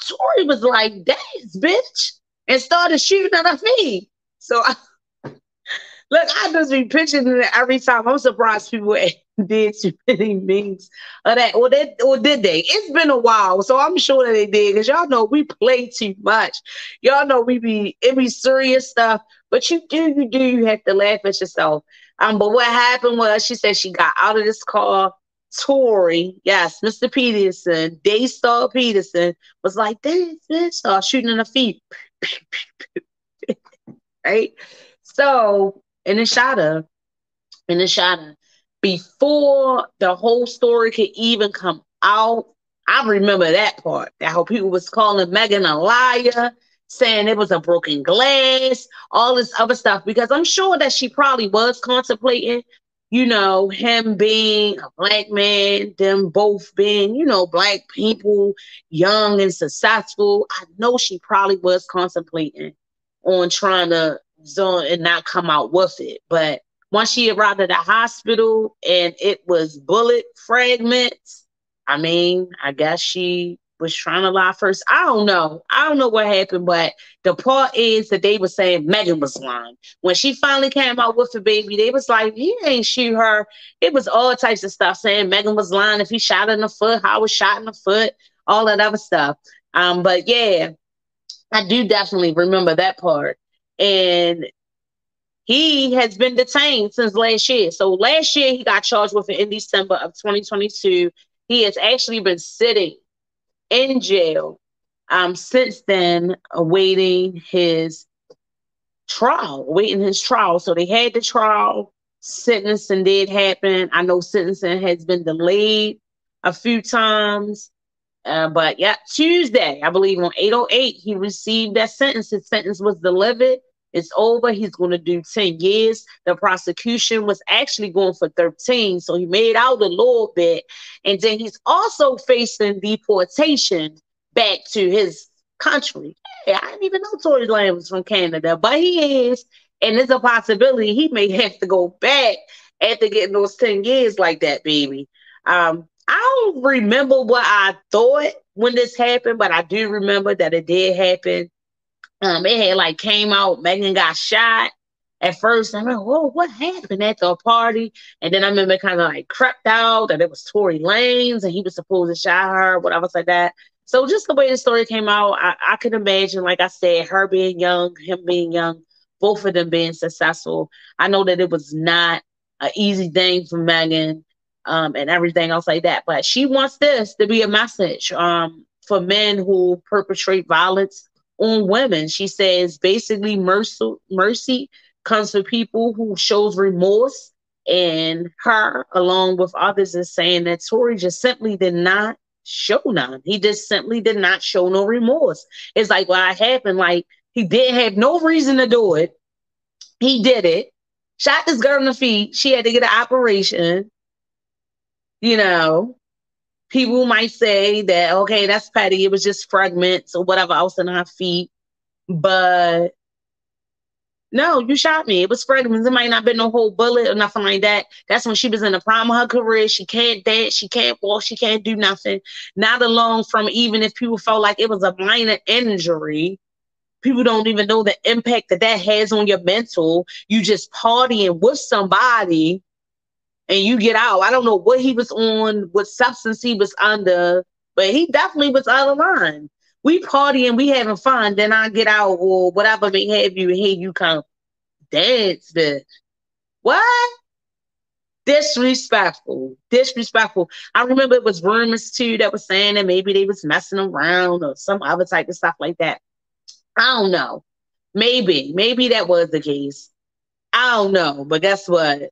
Tory was like, "Dance, bitch," and started shooting at her feet. So, I, *laughs* look, I just be picturing it every time. I'm surprised people *laughs* did too many memes of that, or they, or did they? It's been a while, so I'm sure that they did. Cause y'all know we play too much. Y'all know we be it be serious stuff, but you do, you do, you have to laugh at yourself. Um, but what happened was she said she got out of this car. Tory, yes, Mr. Peterson, Daystar Peterson was like, this, this, start shooting in the feet. *laughs* right? So, and it shot her, and it shot her. Before the whole story could even come out, I remember that part. That how people was calling Megan a liar saying it was a broken glass, all this other stuff, because I'm sure that she probably was contemplating, you know, him being a black man, them both being, you know, black people, young and successful. I know she probably was contemplating on trying to zone and not come out with it. But once she arrived at the hospital and it was bullet fragments, I mean, I guess she was trying to lie first. I don't know. I don't know what happened, but the part is that they were saying Megan was lying. When she finally came out with the baby, they was like, he ain't shoot her. It was all types of stuff saying Megan was lying. If he shot in the foot, how was shot in the foot, all that other stuff. Um, but yeah, I do definitely remember that part. And he has been detained since last year. So last year he got charged with it in December of 2022. He has actually been sitting in jail um, since then, awaiting his trial, awaiting his trial. So they had the trial, sentencing did happen. I know sentencing has been delayed a few times. Uh, but yeah, Tuesday, I believe on 808, he received that sentence. His sentence was delivered. It's over. He's going to do 10 years. The prosecution was actually going for 13. So he made out a little bit. And then he's also facing deportation back to his country. Hey, I didn't even know Tory Lanez was from Canada, but he is. And there's a possibility he may *laughs* have to go back after getting those 10 years like that, baby. Um, I don't remember what I thought when this happened, but I do remember that it did happen. Um, it had like came out, Megan got shot. At first, I'm like, whoa, what happened at the party? And then I remember kind of like crept out that it was Tory Lanez and he was supposed to shot her, whatever like that. So just the way the story came out, I, I can imagine, like I said, her being young, him being young, both of them being successful. I know that it was not an easy thing for Megan. um, and everything else like that. But she wants this to be a message um, for men who perpetrate violence on women. She says basically mercy, mercy comes for people who shows remorse and her along with others is saying that Tory just simply did not show none. He just simply did not show no remorse. It's like what happened, like he didn't have no reason to do it. He did it, shot this girl in the feet. She had to get an operation. You know, people might say that, okay, that's petty. It was just fragments or whatever else in her feet. But no, you shot me. It was fragments. It might not been no whole bullet or nothing like that. That's when she was in the prime of her career. She can't dance. She can't walk. She can't do nothing. Not alone from even if people felt like it was a minor injury. People don't even know the impact that that has on your mental. You just partying with somebody and you get out. I don't know what he was on, what substance he was under, but he definitely was out of line. We partying, we having fun, then I get out or whatever may have you, hey, you come dance, bitch. What? Disrespectful, disrespectful. I remember it was rumors too that was saying that maybe they was messing around or some other type of stuff like that. I don't know. Maybe, maybe that was the case. I don't know, but guess what?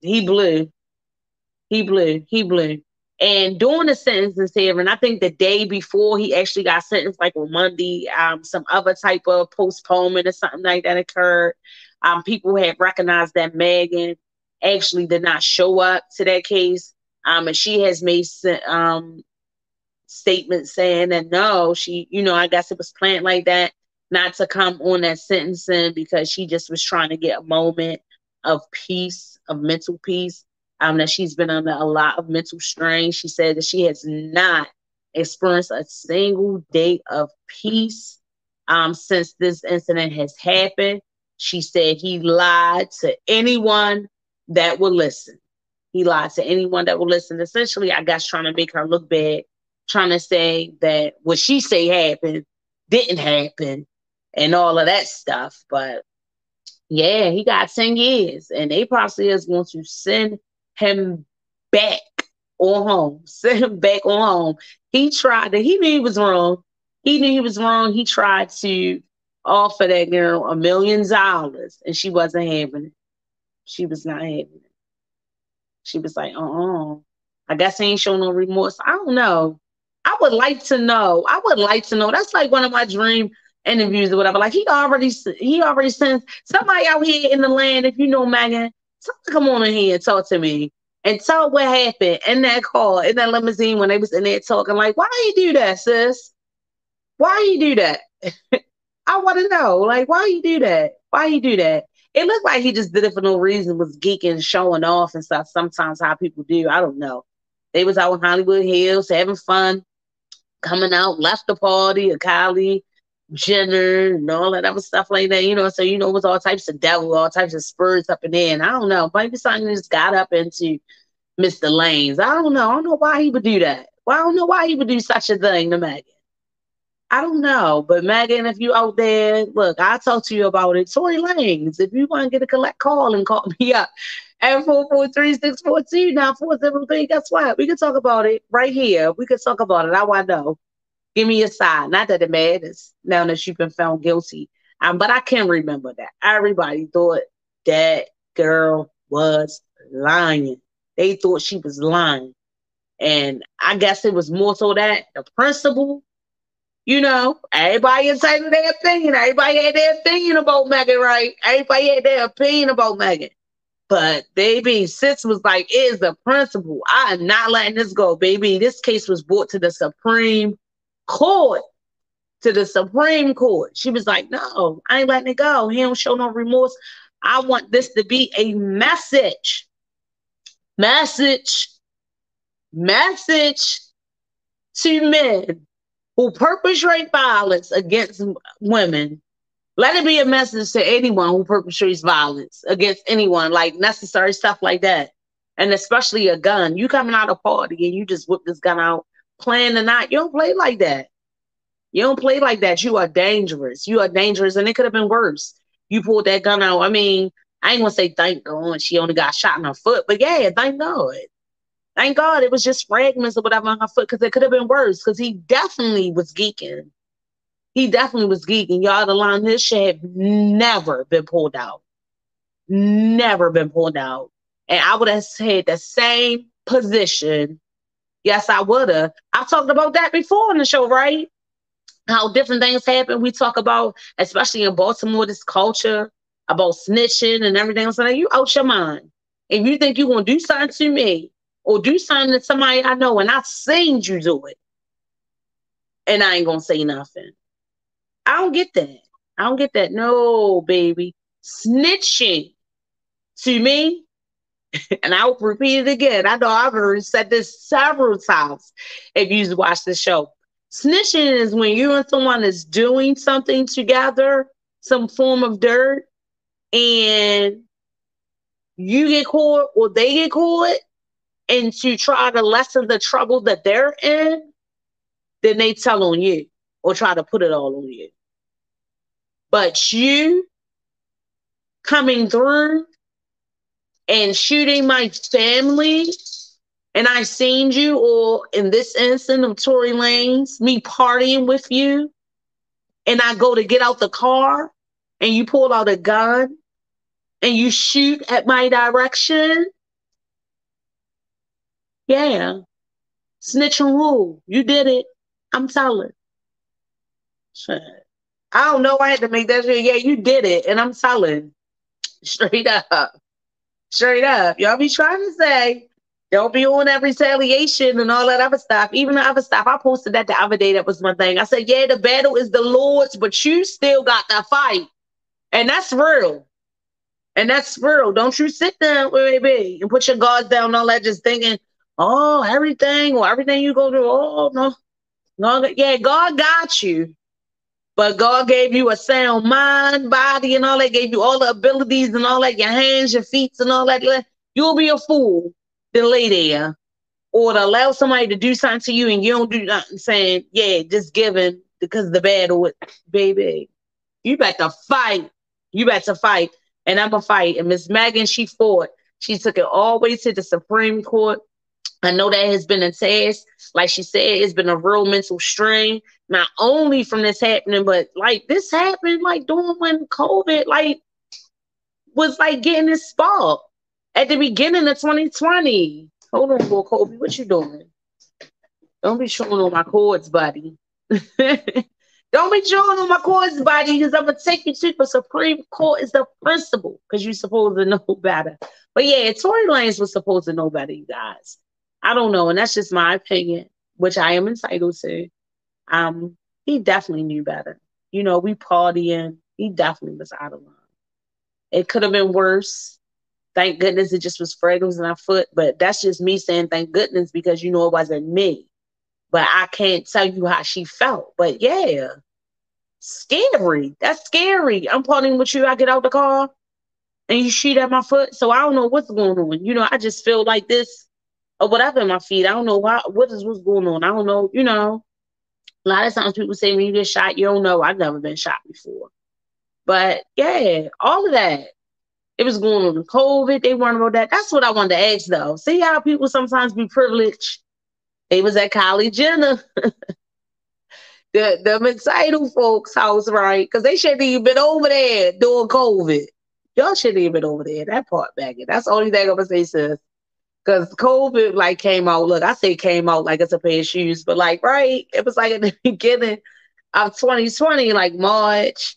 He blew. He blew. He blew. And during the sentencing hearing, I think the day before he actually got sentenced, like on Monday, um, some other type of postponement or something like that occurred. Um, people had recognized that Megan actually did not show up to that case. Um, and she has made um statements saying that no, she, you know, I guess it was planned like that, not to come on that sentencing because she just was trying to get a moment of peace of mental peace. Um, that she's been under a lot of mental strain. She said that she has not experienced a single day of peace um, since this incident has happened. She said he lied to anyone that will listen. He lied to anyone that will listen. Essentially, I guess trying to make her look bad, trying to say that what she say happened didn't happen and all of that stuff. But yeah, he got 10 years, and they probably is going to send him back on home. *laughs* Send him back on home. He tried to, he knew he was wrong. He knew he was wrong. He tried to offer that girl a million dollars, and she wasn't having it. She was not having it. She was like, uh uh-uh. uh I guess he ain't showing no remorse. I don't know. I would like to know. I would like to know. That's like one of my dream interviews or whatever. Like he already he already sends somebody out here in the land. If you know Megan, come on in here and talk to me and tell what happened in that car in that limousine when they was in there talking. Like, why you do that, sis? Why you do that? *laughs* I want to know. Like, why you do that? Why you do that? It looked like he just did it for no reason, was geeking, showing off and stuff. Sometimes how people do, I don't know. They was out in Hollywood Hills having fun, coming out, left the party, a Kylie Jenner and all that other stuff like that, you know. So you know, it was all types of devil, all types of spurs up in there. And I don't know, maybe something just got up into Mr. Lanez. I don't know. I don't know why he would do that. Well, I don't know why he would do such a thing to Megan. I don't know, but Megan, if you out there, look, I'll talk to you about it. Tory Lanez, if you want to get a collect call and call *laughs* me up at 443 now 473, guess what? We can talk about it right here. We can talk about it. I want to know. Give me a side. Not that it matters now that you've been found guilty. Um, but I can remember that. Everybody thought that girl was lying. They thought she was lying. And I guess it was more so that the principal, you know, everybody entitled their opinion. Everybody had their opinion about Megan, right? Everybody had their opinion about Megan. But baby, sis was like, is the principal. I am not letting this go, baby. This case was brought to the Supreme court to the Supreme Court. She was like, No, I ain't letting it go. He don't show no remorse. I want this to be a message. Message. Message to men who perpetrate violence against women. Let it be a message to anyone who perpetrates violence against anyone, like necessary stuff like that. And especially a gun. You coming out of party and you just whip this gun out playing or not. You don't play like that. You don't play like that. You are dangerous. You are dangerous, and it could have been worse. You pulled that gun out. I mean, I ain't gonna say thank God she only got shot in her foot, but yeah, thank God. Thank God it was just fragments or whatever on her foot because it could have been worse because he definitely was geeking. He definitely was geeking. Y'all, the line this shit had never been pulled out. Never been pulled out. And I would have had the same position. Yes, I would have. I've talked about that before on the show, right? How different things happen. We talk about, especially in Baltimore, this culture about snitching and everything else. Like, you out your mind. If you think you're gonna do something to me or do something to somebody I know and I've seen you do it, and I ain't gonna say nothing. I don't get that. I don't get that. No, baby. Snitching to me, *laughs* and I'll repeat it again. I know I've already said this several times if you watch the show. Snitching is when you and someone is doing something together, some form of dirt, and you get caught or they get caught, and to try to lessen the trouble that they're in, then they tell on you or try to put it all on you. But you coming through and shooting my family, and I seen you, or in this instance of Tory Lanez, me partying with you, and I go to get out the car, and you pull out a gun, and you shoot at my direction. Yeah. Snitch and rule. You did it. I'm telling. I don't know. I had to make that. Yeah, you did it. And I'm telling. *laughs* Straight up. Straight up. Y'all be trying to say, don't be on that retaliation and all that other stuff. Even the other stuff. I posted that the other day. That was one thing. I said, yeah, the battle is the Lord's, but you still got to fight. And that's real. And that's real. Don't you sit down, baby, and put your guards down and all that, just thinking, oh, everything or everything you go through. Oh, no. no. Yeah, God got you. But God gave you a sound mind, body, and all that, gave you all the abilities and all that, your hands, your feet, and all that. You'll be a fool to lay there or to allow somebody to do something to you and you don't do nothing saying, yeah, just giving because the battle, with baby. You better fight. You better fight. And I'm to fight. And Miss Megan, she fought. She took it all the way to the Supreme Court. I know that has been a test. Like she said, it's been a real mental strain, not only from this happening, but like this happened like during when COVID like was like getting its spot at the beginning of 2020. Hold on, boy, Kobe, what you doing? Don't be showing on my cords, buddy. *laughs* Don't be showing on my cords, buddy, because I'm gonna take you to the Supreme Court is the principle, because you're supposed to know *laughs* better. But yeah, Tory Lanez was supposed to know better, you guys. I don't know, and that's just my opinion, which I am entitled to. Um, he definitely knew better. You know, we partying. He definitely was out of line. It could have been worse. Thank goodness it just was fragrance in our foot, but that's just me saying thank goodness because you know it wasn't me. But I can't tell you how she felt. But yeah, scary. That's scary. I'm partying with you. I get out the car and you shoot at my foot. So I don't know what's going on. You know, I just feel like this or whatever in my feet. I don't know why, what is what's going on. I don't know, you know. A lot of times people say when you get shot, you don't know. I've never been shot before. But yeah, all of that. It was going on with COVID. They weren't about that. That's what I wanted to ask though. See how people sometimes be privileged. They was at Kylie Jenner. *laughs* the the entitled folks' house, right? Because they shouldn't even been over there during COVID. Y'all shouldn't even been over there. That part back. That's the only thing I'm gonna say, sis. Cause COVID like came out. Look, I say came out like it's a pair of shoes, but like right, it was like *laughs* in the beginning of 2020, like March.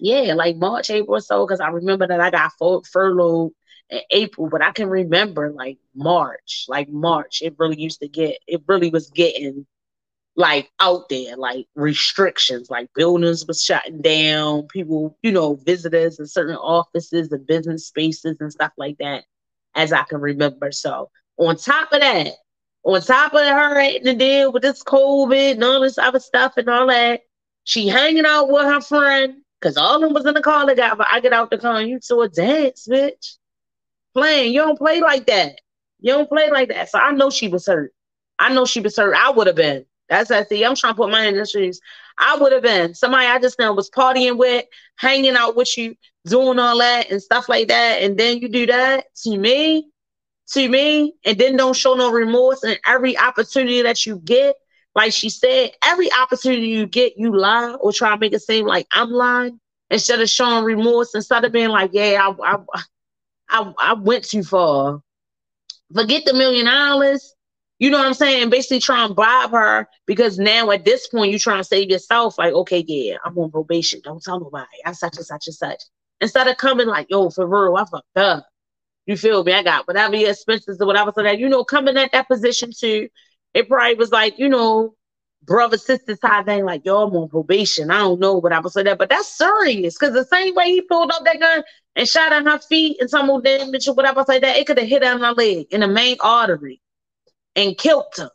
Yeah, like March, April so. Cause I remember that I got fur- furloughed in April, but I can remember like March, like March. It really used to get. It really was getting like out there, like restrictions, like buildings was shutting down, people, you know, visitors in certain offices and business spaces and stuff like that as I can remember. So on top of that, on top of her having to deal with this COVID and all this other stuff and all that, she hanging out with her friend because all of them was in the car together. I get out the car and you saw a dance, bitch. Playing. You don't play like that. You don't play like that. So I know she was hurt. I know she was hurt. I would have been. That's I see. I'm trying to put my hand in the shoes. I would have been somebody I just know was partying with, hanging out with you, doing all that and stuff like that, and then you do that to me, to me and then don't show no remorse and every opportunity that you get, like she said, every opportunity you get, you lie or try to make it seem like I'm lying instead of showing remorse, instead of being like, yeah, I, I, I, I went too far. Forget the million dollars. You know what I'm saying? Basically try and bribe her because now at this point you're trying to save yourself. Like, okay, yeah, I'm on probation. Don't tell nobody. I'm such and such and such. Instead of coming like, yo, for real, I fucked up. You feel me? I got whatever your expenses or whatever. So that, you know, coming at that position too, it probably was like, you know, brother sister side thing, like, yo, I'm on probation. I don't know what I that, but that's serious. Cause the same way he pulled up that gun and shot at her feet and some of damage or whatever like that, it could have hit in her leg in the main artery and killed him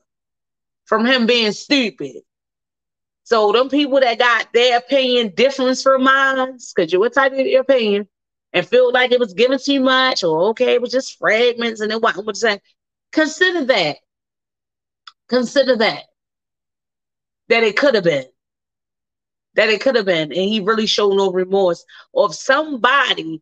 from him being stupid. So them people that got their opinion different from mine, because you were type of your opinion, and feel like it was given too much, or okay, it was just fragments and wasn't what saying. Consider that. Consider that. That it could have been. That it could have been. And he really showed no remorse of somebody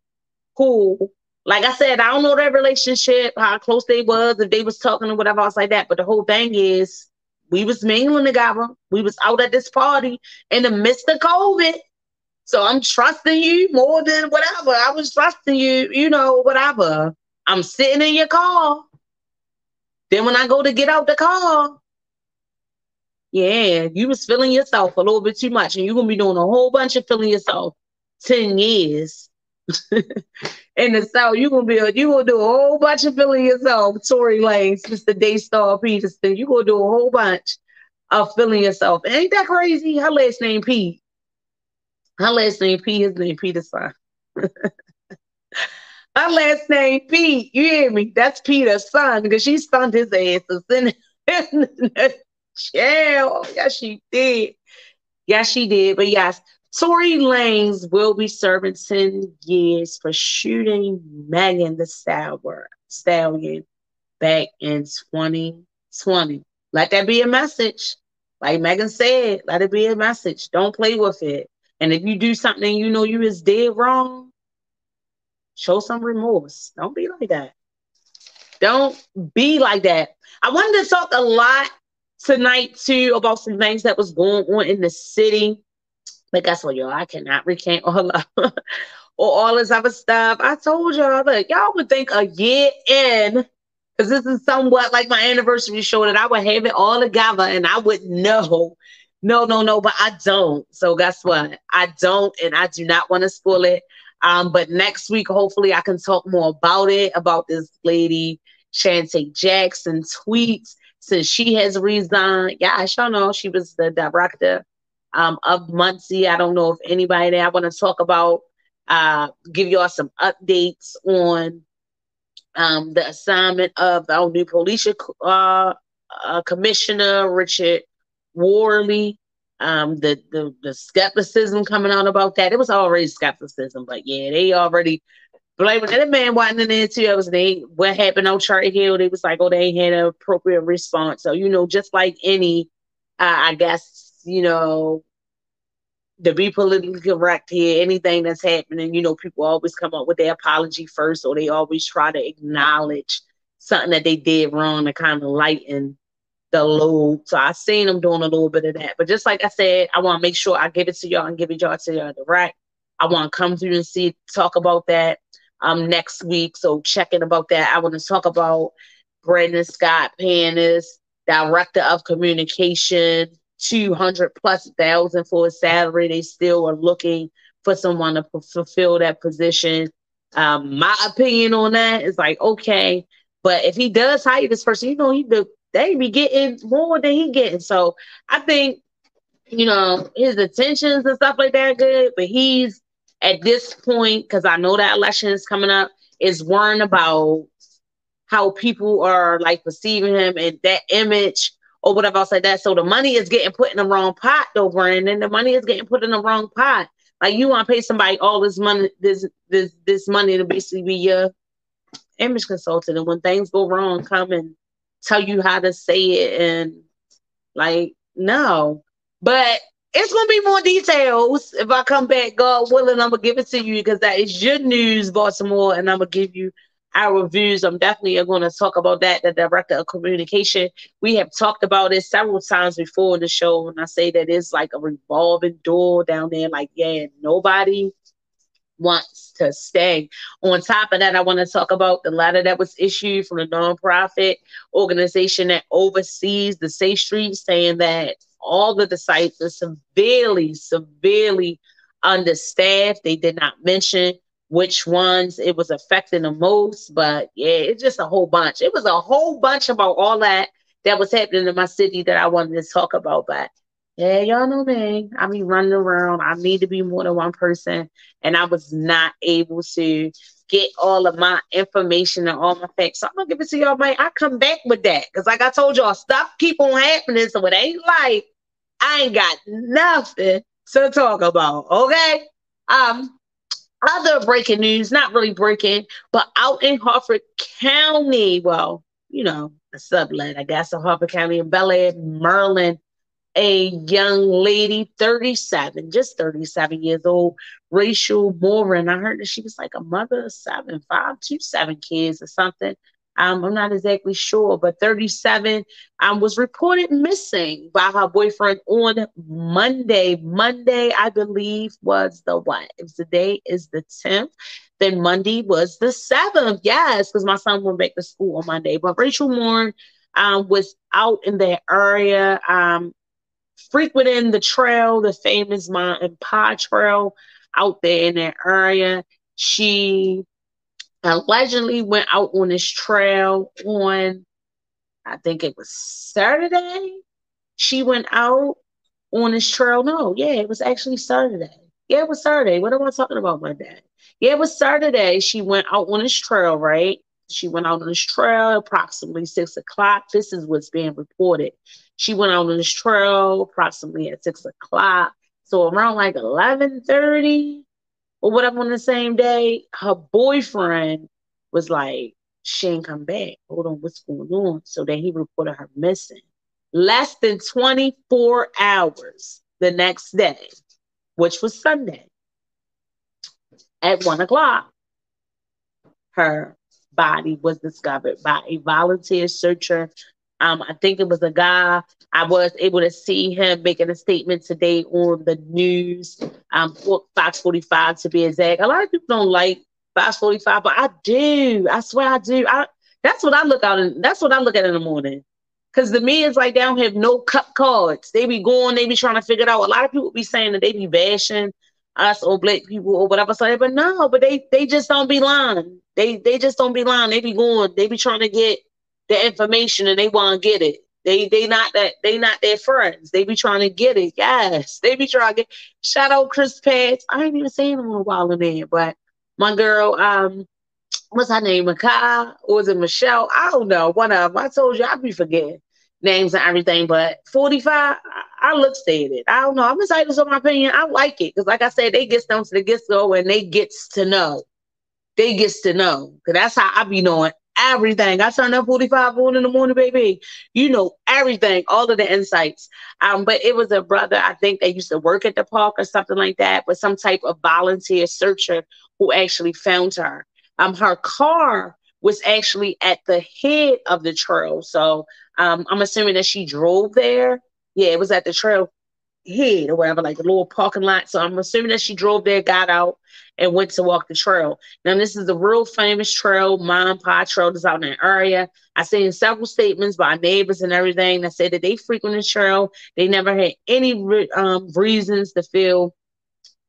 who like I said, I don't know that relationship, how close they was, if they was talking or whatever else like that. But the whole thing is, we was mingling together. We was out at this party in the midst of COVID. So I'm trusting you more than whatever. I was trusting you, you know, whatever. I'm sitting in your car. Then when I go to get out the car, yeah, you was feeling yourself a little bit too much, and you're gonna be doing a whole bunch of feeling yourself 10 years. *laughs* in the South, you're gonna be a, you gonna do a whole bunch of filling yourself, Tory Lanez, Mr. Daystar Peterson. You're gonna do a whole bunch of filling yourself. Ain't that crazy? Her last name Pete. Her last name Pete, his name Peterson. *laughs* Her last name Pete. You hear me? That's Peter's son because she stunned his ass in, in the jail. Yes, she did. Yes, she did. But yes, Tory Lanez will be serving 10 years for shooting Megan Thee Stallion back in 2020. Let that be a message. Like Megan said, let it be a message. Don't play with it. And if you do something you know you is dead wrong, show some remorse. Don't be like that. Don't be like that. I wanted to talk a lot tonight too about some things that was going on in the city. But guess what, y'all? I cannot recant *laughs* all of or all this other stuff. I told y'all, look, y'all would think a year in, because this is somewhat like my anniversary show that I would have it all together and I would know. No, no, no, but I don't. So guess what? I don't, and I do not want to spoil it. Um, but next week, hopefully, I can talk more about it, about this lady, Shantay Jackson tweets, since she has resigned. Yeah, I sure know she was the director um, of MONSE. I don't know if anybody there. I want to talk about, uh, give y'all some updates on um, the assignment of our new police uh, uh, commissioner, Richard Worley. Um, the, the the skepticism coming out about that. It was already skepticism, but yeah, they already blaming that man wasn't in there too. Was they what happened on Charter Hill. They was like, oh, they had an appropriate response. So you know, just like any, uh, I guess you know, to be politically correct here, anything that's happening, you know, people always come up with their apology first, or they always try to acknowledge something that they did wrong to kind of lighten the load. So I seen them doing a little bit of that. But just like I said, I want to make sure I give it to y'all and give it y'all to y'all direct. I want to come through and see talk about that um next week. So checking about that. I want to talk about Brandon Scott Panis, director of communication 200 plus thousand for a salary. They still are looking for someone to fulfill that position. Um, my opinion on that is like, okay, but if he does hire this person, you know, he the, they be getting more than he getting. So I think, you know, his attentions and stuff like that good, but he's at this point, because I know that election is coming up, is worrying about how people are like perceiving him and that image or whatever else like that. So the money is getting put in the wrong pot though, Brandon. And the money is getting put in the wrong pot. Like you want to pay somebody all this money, this this this money to basically be your image consultant, and when things go wrong, come and tell you how to say it, and like no, but it's gonna be more details if I come back. God willing, I'm gonna give it to you because that is your news, Baltimore, and I'm gonna give you our views. I'm definitely going to talk about that. The director of communication. We have talked about it several times before in the show, and I say that it's like a revolving door down there. Like, yeah, nobody wants to stay. On top of that, I want to talk about the letter that was issued from the nonprofit organization that oversees the Safe Streets, saying that all of the sites are severely, severely understaffed. They did not mention which ones it was affecting the most, but yeah, it's just a whole bunch. It was a whole bunch about all that that was happening in my city that I wanted to talk about. But yeah, y'all know me. I be running around. I need to be more than one person, and I was not able to get all of my information and all my facts. So I'm gonna give it to y'all, man. I come back with that because, like I told y'all, stuff keep on happening. So it ain't like I ain't got nothing to talk about. Okay. Um, other breaking news, not really breaking, but out in Harford County, well, you know, a sublet, I guess, in Harford County in Bel Air, Maryland, a young lady, 37, just 37 years old, Rachel Morin. I heard that she was like a mother of seven, five, two, seven kids or something. Um, I'm not exactly sure, but 37 um, was reported missing by her boyfriend on Monday. Monday, I believe, was the what? If today is the 10th, then Monday was the 7th. Yes, because my son went back to school on Monday. But Rachel Moore um, was out in that area, um, frequenting the trail, the famous Ma & Pa Trail out there in that area. She allegedly went out on this trail on, I think it was Saturday. She went out on this trail. No, yeah, it was actually Saturday. Yeah, it was Saturday. What am I talking about, my dad? Yeah, it was Saturday. She went out on this trail, right? She went out on this trail approximately six o'clock. This is what's being reported. She went out on this trail approximately at six o'clock. So around like eleven thirty, or whatever on the same day, her boyfriend was like, she ain't come back. Hold on, what's going on? So then he reported her missing. Less than 24 hours the next day, which was Sunday, at one o'clock, her body was discovered by a volunteer searcher. Um, I think it was a guy. I was able to see him making a statement today on the news, um, Fox 45 to be exact. A lot of people don't like Fox 45, but I do. I swear I do. I that's what I look out and that's what I look at in the morning. Cause the me is like they don't have no cut cards. They be going, they be trying to figure it out. A lot of people be saying that they be bashing us or black people or whatever. So, but no, but they they just don't be lying. They they just don't be lying. They be going, they be trying to get the information and they want to get it. They they not that they not their friends. They be trying to get it. Yes, they be trying to get. Shout out Chris Pats. I ain't even saying him in a while in there, but my girl, um, what's her name? Makai or was it Michelle? I don't know. One of them. I told you I be forgetting names and everything, but 45, I, I looked at it. I don't know. I'm excited for my opinion. I like it because, like I said, they gets down to the gets go and they gets to know. They gets to know because that's how I be knowing everything. I turned up 45 on in the morning, baby. You know everything, all of the insights. Um, but it was a brother, I think they used to work at the park or something like that, but some type of volunteer searcher who actually found her. Um, her car was actually at the head of the trail. So um, I'm assuming that she drove there. Yeah, it was at the trail head or whatever, like a little parking lot. So I'm assuming that she drove there, got out, and went to walk the trail. Now, this is a real famous trail, Ma & Pa Trail is out in that area. I seen several statements by neighbors and everything that said that they frequent the trail. They never had any um, reasons to feel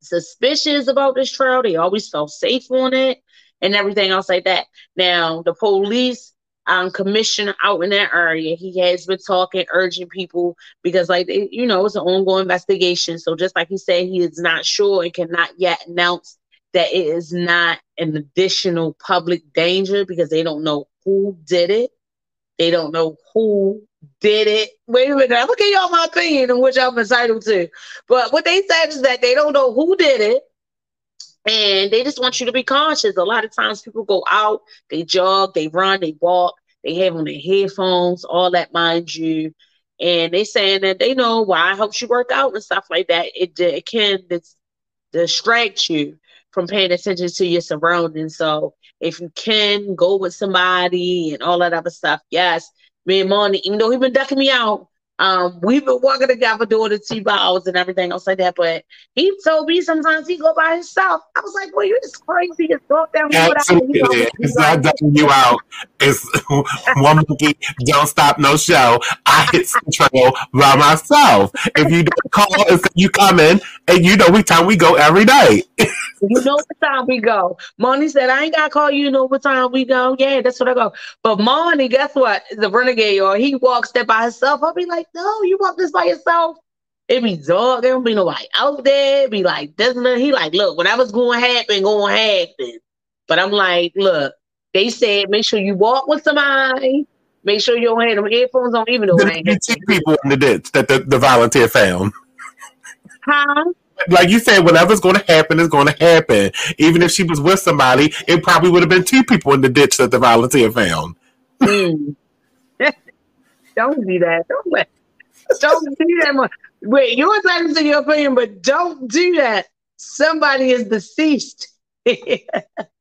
suspicious about this trail. They always felt safe on it and everything else like that. Now, the police um, commissioner out in that area. He has been talking, urging people because, like, you know, it's an ongoing investigation. So, just like he said, he is not sure and cannot yet announce that it is not an additional public danger because they don't know who did it. They don't know who did it. Wait a minute. I look at y'all my opinion in which I'm entitled to. But what they said is that they don't know who did it. And they just want you to be conscious. A lot of times people go out, they jog, they run, they walk, they have on their headphones, all that, mind you. And they saying that they know why it helps you work out and stuff like that. It, it can distract you from paying attention to your surroundings. So if you can go with somebody and all that other stuff, yes. Me and Monty, even though he been ducking me out, um, we've been working together doing the T balls and everything else like that. But he told me sometimes he go by himself. I was like, well, you're just crazy. Just go down Absolutely. It's not ducking you out. It's *laughs* one monkey, don't stop no show. I hit control by myself. If you don't call, it's you coming, and you know we time we go every day. you know what time we go. Monty said, I ain't gotta call you, you know what time we go. Yeah, that's what I go. But Monty, guess what? The renegade, or he walks there by himself. I'll be like, no, you walk this by yourself. It be dog, there don't be nobody out there. It be like this he like, look, whatever's going to happen, going to happen. But I'm like, look, they said make sure you walk with somebody. Make sure you don't have them headphones on, even though I ain't people in the ditch that the, the volunteer found. Huh? like you said, whatever's going to happen is going to happen. Even if she was with somebody, it probably would have been two people in the ditch that the volunteer found. Mm. *laughs* don't do that. Don't let. Don't do that. Wait, you're entitled to say your opinion, but don't do that. Somebody is deceased. *laughs*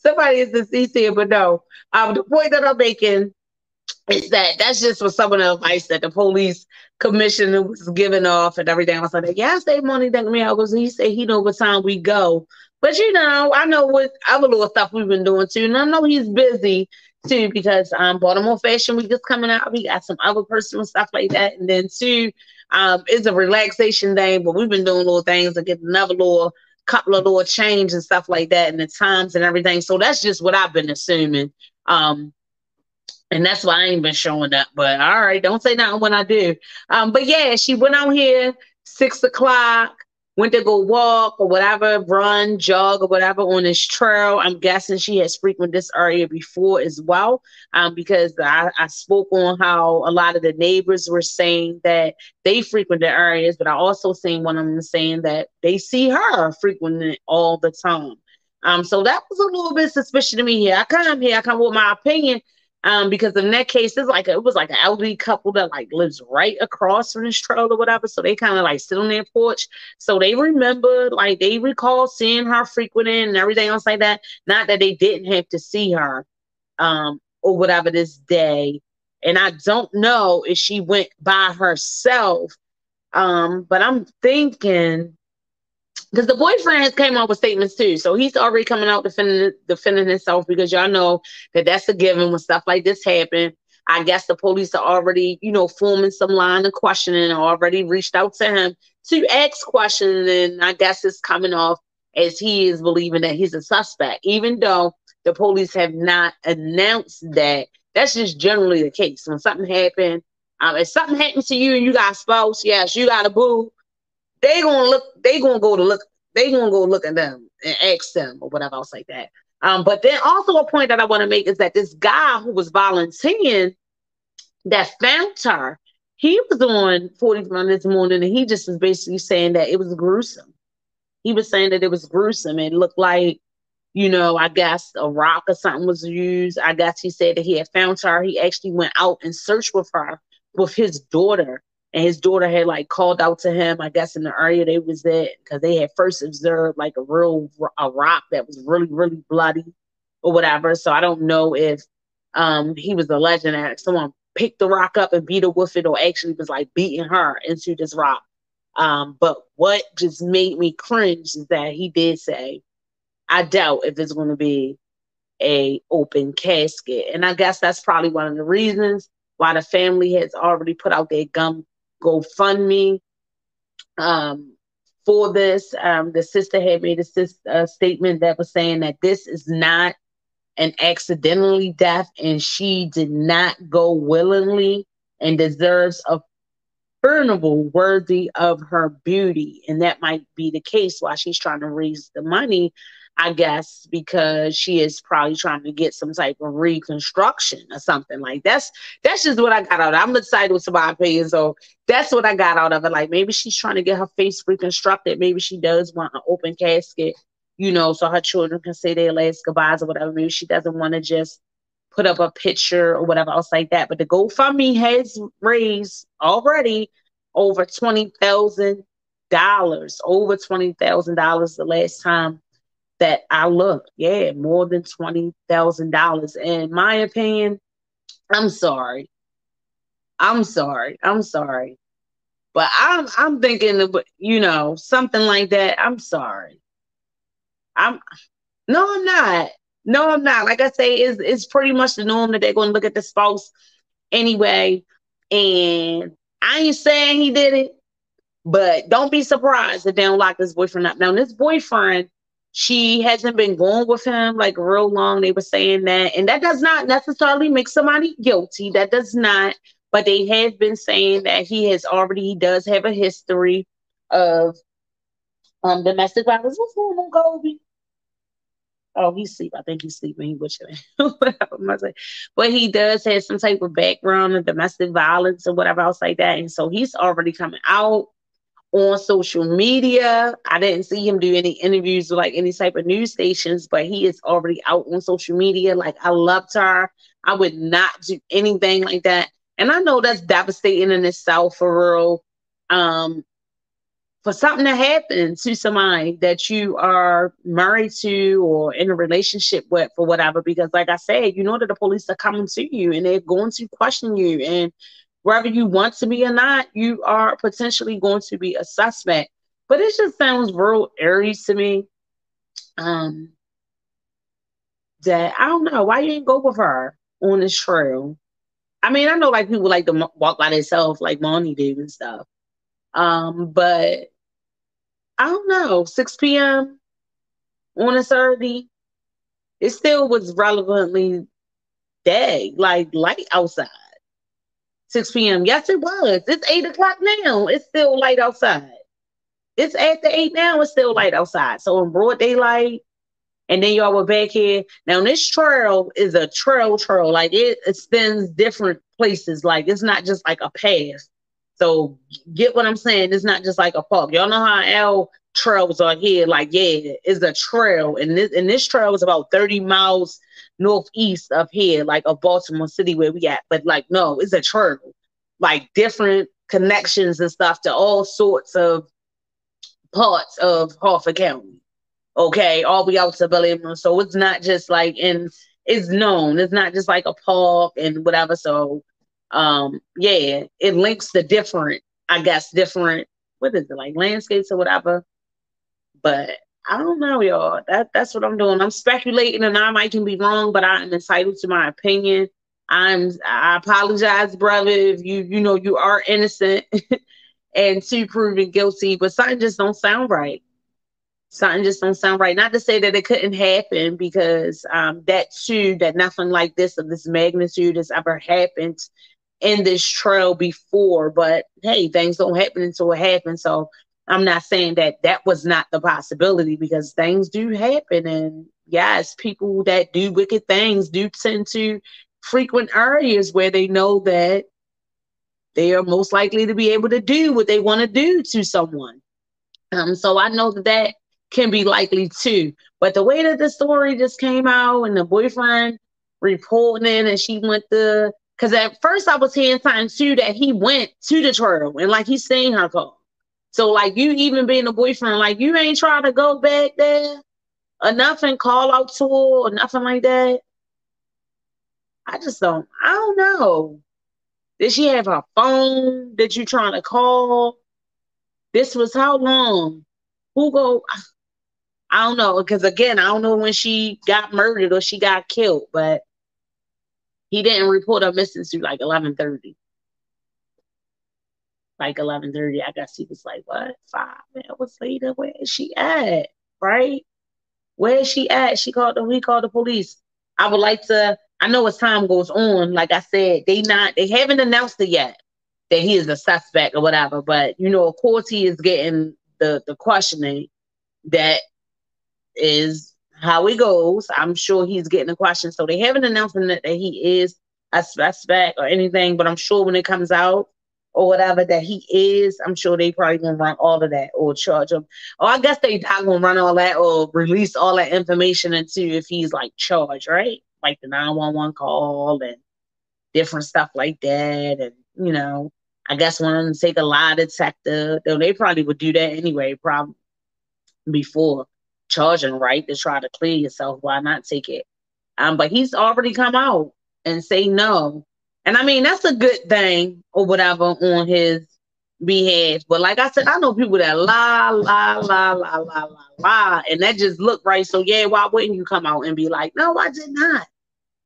Somebody is deceased here, but no. Um, the point that I'm making is that that's just for some of the advice that the police commissioner was giving off and everything. I was like, yeah, save money that me out because he said he know what time we go. But you know, I know what other little stuff we've been doing too. And I know he's busy too because um Baltimore Fashion Week is coming out. We got some other personal stuff like that. And then too, um, it's a relaxation day, but we've been doing little things to get another little couple of little change and stuff like that and the times and everything. So that's just what I've been assuming. Um, and that's why I ain't been showing up. But all right, don't say nothing when I do. Um, but yeah, she went on here six o'clock, went to go walk or whatever, run, jog or whatever on this trail. I'm guessing she has frequented this area before as well. Um, because I, I spoke on how a lot of the neighbors were saying that they frequent the areas, but I also seen one of them saying that they see her frequenting all the time. Um, so that was a little bit suspicious to me here. I come here, I come with my opinion um, because in that case, it's like a, it was like an elderly couple that like lives right across from this trail or whatever. So they kind of like sit on their porch. So they remember, like they recall seeing her frequenting and everything else like that. Not that they didn't have to see her, um, or whatever this day. And I don't know if she went by herself. Um, but I'm thinking because the boyfriend has came out with statements too, so he's already coming out defending defending himself because y'all know that that's a given when stuff like this happen. I guess the police are already, you know, forming some line of questioning, already reached out to him to ask questions, and I guess it's coming off as he is believing that he's a suspect, even though the police have not announced that. That's just generally the case. When something happened, um, if something happens to you and you got spouse, yes, you got a boo, they gonna look, they gonna go to look, they gonna go look at them and ask them or whatever else like that. Um, but then also a point that I want to make is that this guy who was volunteering that found her, he was on 41 this morning and he just was basically saying that it was gruesome. He was saying that it was gruesome. It looked like, you know, I guess a rock or something was used. I guess he said that he had found her. He actually went out and searched with her with his daughter and his daughter had like called out to him i guess in the area they was at because they had first observed like a real a rock that was really really bloody or whatever. So i don't know if um he was a legend that someone picked the rock up and beat her with it or actually was like beating her into this rock. Um but what just made me cringe is that he did say i doubt if it's going to be a open casket. And i guess that's probably one of the reasons why the family has already put out their gum GoFundMe um, for this. Um, the sister had made a, a statement that was saying that this is not an accidentally death and she did not go willingly and deserves a funeral worthy of her beauty. And that might be the case while she's trying to raise the money I guess, because she is probably trying to get some type of reconstruction or something like that's that's just what I got out of it. I'm excited with my opinion, so that's what I got out of it. Like maybe she's trying to get her face reconstructed. Maybe she does want an open casket, you know, so her children can say their last goodbyes or whatever. Maybe she doesn't want to just put up a picture or whatever else like that. But the GoFundMe has raised already over twenty thousand dollars, over twenty thousand dollars the last time that I looked. Yeah, more than twenty thousand dollars. In my opinion, I'm sorry. I'm sorry. I'm sorry. But I'm I'm thinking of you know something like that. I'm sorry. I'm no, I'm not. No, I'm not. Like I say, it's it's pretty much the norm that they're going to look at the spouse anyway. And I ain't saying he did it, but don't be surprised if they don't lock this boyfriend up. Now, this boyfriend, she hasn't been going with him like real long. They were saying that, and that does not necessarily make somebody guilty. That does not. But they have been saying that he has already he does have a history of um domestic violence. What's going on, Kobe? Oh, he's sleep. I think he's sleeping. He *laughs* but he does have some type of background of domestic violence or whatever else like that. And so he's already coming out on social media. I didn't see him do any interviews with like any type of news stations, but he is already out on social media. Like I loved her. I would not do anything like that. And I know that's devastating in itself for real. Um, for something to happen to somebody that you are married to or in a relationship with for whatever because like i said you know that the police are coming to you and they're going to question you and whether you want to be or not you are potentially going to be a suspect but it just sounds real eerie to me um that i don't know why you didn't go with her on this trail i mean i know like people like to walk by themselves like Monty did and stuff um, but I don't know, 6 p.m. on a Saturday, it still was relevantly day, like light outside. 6 p.m. Yes, it was. It's 8 o'clock now. It's still light outside. It's after 8 now. It's still light outside. So in broad daylight, and then y'all were back here. Now this trail is a trail trail. Like it extends different places. Like it's not just like a path. So get what I'm saying? It's not just like a park. Y'all know how L trails are here. Like, yeah, it's a trail. And this and this trail is about 30 miles northeast of here, like of Baltimore City where we at. But like, no, it's a trail. Like different connections and stuff to all sorts of parts of Harford County. Okay, all the out to Bellingham. So it's not just like in it's known. It's not just like a park and whatever. So um, yeah, it links the different, I guess, different what is it like landscapes or whatever. But I don't know, y'all. That that's what I'm doing. I'm speculating, and I might can be wrong, but I'm entitled to my opinion. I'm. I apologize, brother, if you you know you are innocent *laughs* and to proven guilty, but something just don't sound right. Something just don't sound right. Not to say that it couldn't happen, because um, that too, that nothing like this of this magnitude has ever happened in this trail before, but hey, things don't happen until it happens. So I'm not saying that that was not the possibility because things do happen. And yes, people that do wicked things do tend to frequent areas where they know that they are most likely to be able to do what they want to do to someone. Um, so I know that that can be likely too. But the way that the story just came out and the boyfriend reporting it and she went to because at first I was hearing something too that he went to the trail and like he's seen her call. So like you even being a boyfriend, like you ain't trying to go back there or nothing, call out to her or nothing like that. I just don't. I don't know. Did she have her phone? that you trying to call? This was how long? Who go? I don't know because again, I don't know when she got murdered or she got killed, but he didn't report her missing to like eleven thirty. Like eleven thirty, I guess he was like, "What? Five hours later, where is she at? Right? Where is she at?" She called the we called the police. I would like to. I know as time goes on, like I said, they not they haven't announced it yet that he is a suspect or whatever. But you know, of course, he is getting the the questioning that is how it goes. I'm sure he's getting the question. So they haven't announced that, that he is a suspect or anything, but I'm sure when it comes out or whatever that he is, I'm sure they probably gonna run all of that or charge him. Or I guess they not gonna run all that or release all that information into if he's like charged, right? Like the 911 call and different stuff like that. And you know, I guess one of them take a lie detector, though they probably would do that anyway, probably before charging right to try to clear yourself. Why not take it? Um, but he's already come out and say no. And I mean, that's a good thing or whatever on his behalf. But like I said, I know people that lie, lie, lie, lie, lie, lie, lie, and that just look right. So yeah, why wouldn't you come out and be like, no, I did not.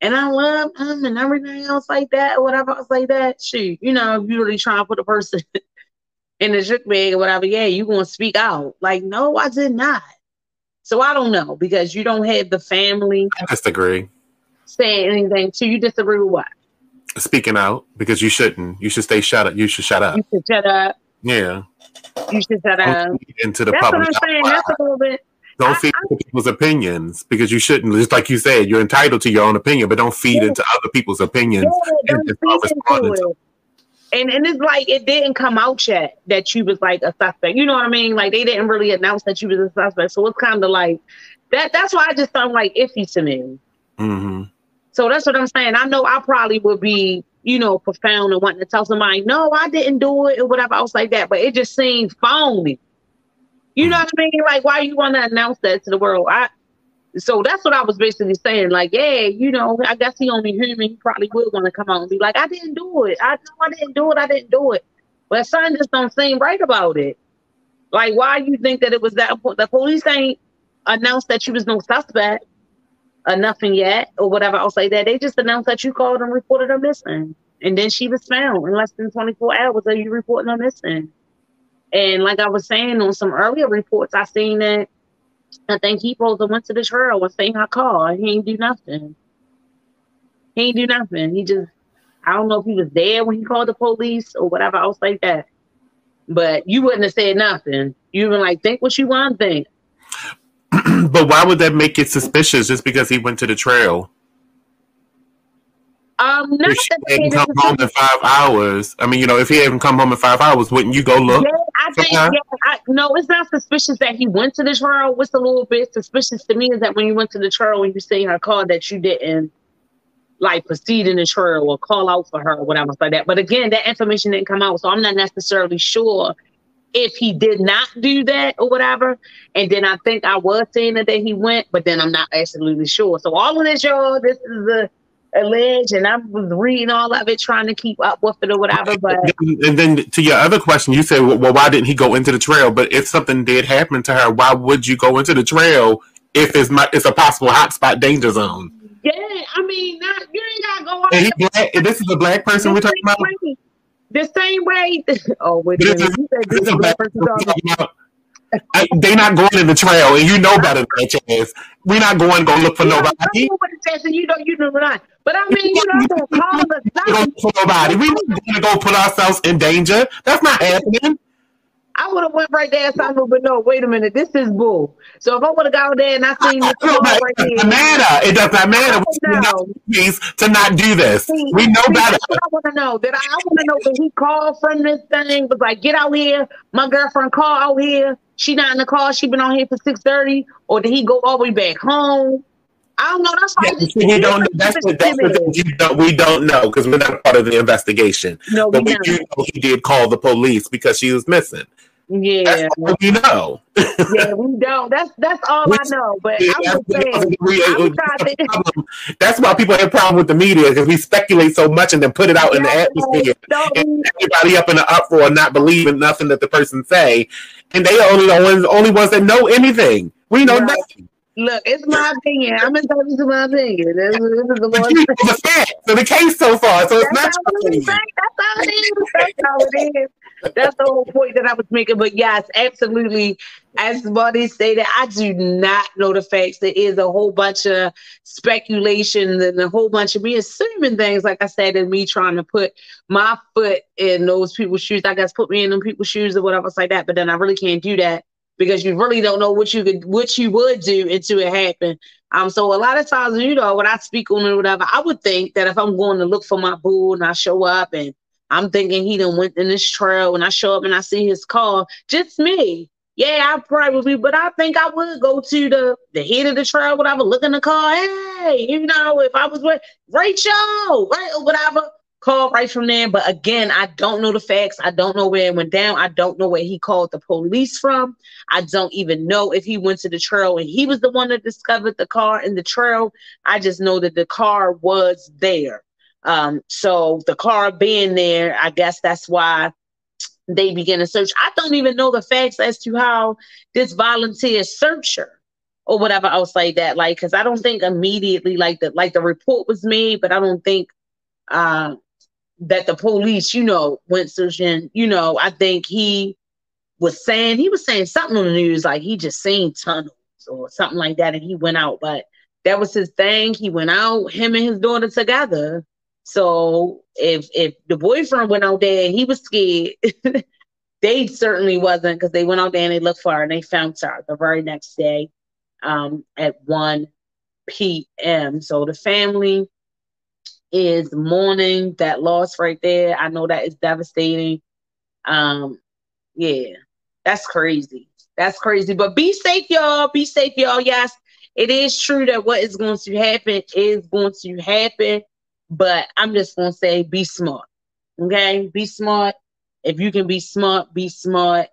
And I love him and everything else like that, or whatever else like that. Shoot, you know, if you really trying to put a person *laughs* in the trick bag or whatever, yeah, you gonna speak out. Like, no, I did not. So I don't know because you don't have the family. I disagree. Say anything. So you disagree with what? Speaking out because you shouldn't. You should stay shut up. You should shut up. You should shut up. Yeah. You should shut up. Into the That's public. what I'm saying. That's a little bit. Don't feed into people's opinions because you shouldn't. Just like you said, you're entitled to your own opinion, but don't feed Yeah. into other people's opinions. Yeah, and don't just feed not responding into it. And and it's like it didn't come out yet that you was like a suspect. You know what I mean? Like they didn't really announce that you was a suspect. So it's kind of like that. That's why I just sound like iffy to me. hmm So that's what I'm saying. I know I probably would be, you know, profound and wanting to tell somebody, no, I didn't do it or whatever else like that. But it just seemed phony. You know hmm. what I mean? Like, why you want to announce that to the world? I so that's what I was basically saying. Like, yeah, you know, I guess he only human. He probably would want to come out and be like, I didn't do it. I know I didn't do it. I didn't do it. But something just don't seem right about it. Like, why you think that it was that important? The police ain't announced that you was no suspect nothing yet or whatever else like that. They just announced that you called and reported her missing. And then she was found in less than 24 hours of you reporting her missing. And like I was saying on some earlier reports, I seen that I think he to went to the trail and seen her car. He ain't do nothing. He ain't do nothing. He just I don't know if he was there when he called the police or whatever else like that. But you wouldn't have said nothing. You been like, think what you want to think. *clears throat* but why would that make it suspicious just because he went to the trail? Um, not If she that hadn't come home in five hours, I mean, you know, if he hadn't come home in five hours, wouldn't you go look? Yeah, I think yeah, I, no, it's not suspicious that he went to the trail. What's a little bit suspicious to me is that when you went to the trail and you seen her car, that you didn't like proceed in the trail or call out for her or whatever like that. But again, that information didn't come out, so I'm not necessarily sure if he did not do that or whatever. And then I think I was saying that, he went, but then I'm not absolutely sure. So all of this, y'all, this is a alleged, and I was reading all of it, trying to keep up with it or whatever. But And then to your other question, you said, well, why didn't he go into the trail? But if something did happen to her, why would you go into the trail if it's it's a possible hotspot danger zone? yeah, I mean, not, you ain't gotta go out And he black, this is a black person we're talking about. The same way. *laughs* Oh wait a minute. You said this is is a a black black person person we're talking. *laughs* talking about. I, they not going in the trail, and you know better than that, Chas. We're not going to go look for You nobody. I know what it says, and you know, you know not. But I mean, you know, I'm gonna call the don't look for nobody. We're not going to go put ourselves in danger. That's not happening. I would have went right there and something, but no, wait a minute, this is bull. So if I would have gone there and I seen this car right it doesn't matter. It does not matter. I We know know. to not do this. See, We know see, better. That's what I want to know. That I, I want to know that he called from this thing, was like, get out here. My girlfriend called out here. She not in the car. She been on here for six thirty, or did he go all the way back home? I don't know. That's why Yeah, we don't. That's the, that's the. Don't, we don't know because we're not part of the investigation. No, But we don't. do know he did call the police because she was missing. Yeah, That's all we know. yeah, we don't. That's that's all I know. But Yeah, I'm that's, just saying. we- I'm to *laughs* That's why people have a problem with the media because we speculate so much and then put it out in the atmosphere. And everybody up in the uproar, not believing nothing that the person say, and they are only the ones, only ones that know anything. We know Right. nothing. look. It's my opinion. I'm entitled to my opinion. This, is- this is the one. the facts of the case so far, so it's That's not how your it is. opinion. That's how it is. That's how it is. That's the whole point that I was making. But yes, absolutely. As Buddy stated, I do not know the facts. There is a whole bunch of speculation and a whole bunch of me assuming things, like I said, and me trying to put my foot in those people's shoes. I guess put me in them people's shoes or whatever like that. But then I really can't do that because you really don't know what you could what you would do until it happened. Um, so a lot of times, you know, when I speak on it or whatever, I would think that if I'm going to look for my boo and I show up and I'm thinking he done went in this trail When I show up and I see his car, just me. Yeah, I probably, but I think I would go to the the head of the trail, whatever, look in the car. Hey, you know, if I was with Rachel, right, or whatever, called right from there. But again, I don't know the facts. I don't know where it went down. I don't know where he called the police from. I don't even know if he went to the trail and he was the one that discovered the car in the trail. I just know that the car was there. Um, so the car being there, I guess that's why they began to search. I don't even know the facts as to how this volunteer searcher or whatever else like that. Like, because I don't think immediately like the like the report was made, but I don't think uh, that the police, you know, went searching. You know, I think he was saying he was saying something on the news like he just seen tunnels or something like that, and he went out. But that was his thing. He went out, him and his daughter together. So if if the boyfriend went out there and he was scared, *laughs* they certainly wasn't because they went out there and they looked for her and they found her the very next day um, at 1 p.m. So the family is mourning that loss right there. I know that is devastating. Um, yeah, that's crazy. That's crazy. But be safe, y'all. Be safe, y'all. Yes, it is true that what is going to happen is going to happen. But I'm just gonna say be smart. Okay, be smart. If you can be smart, be smart.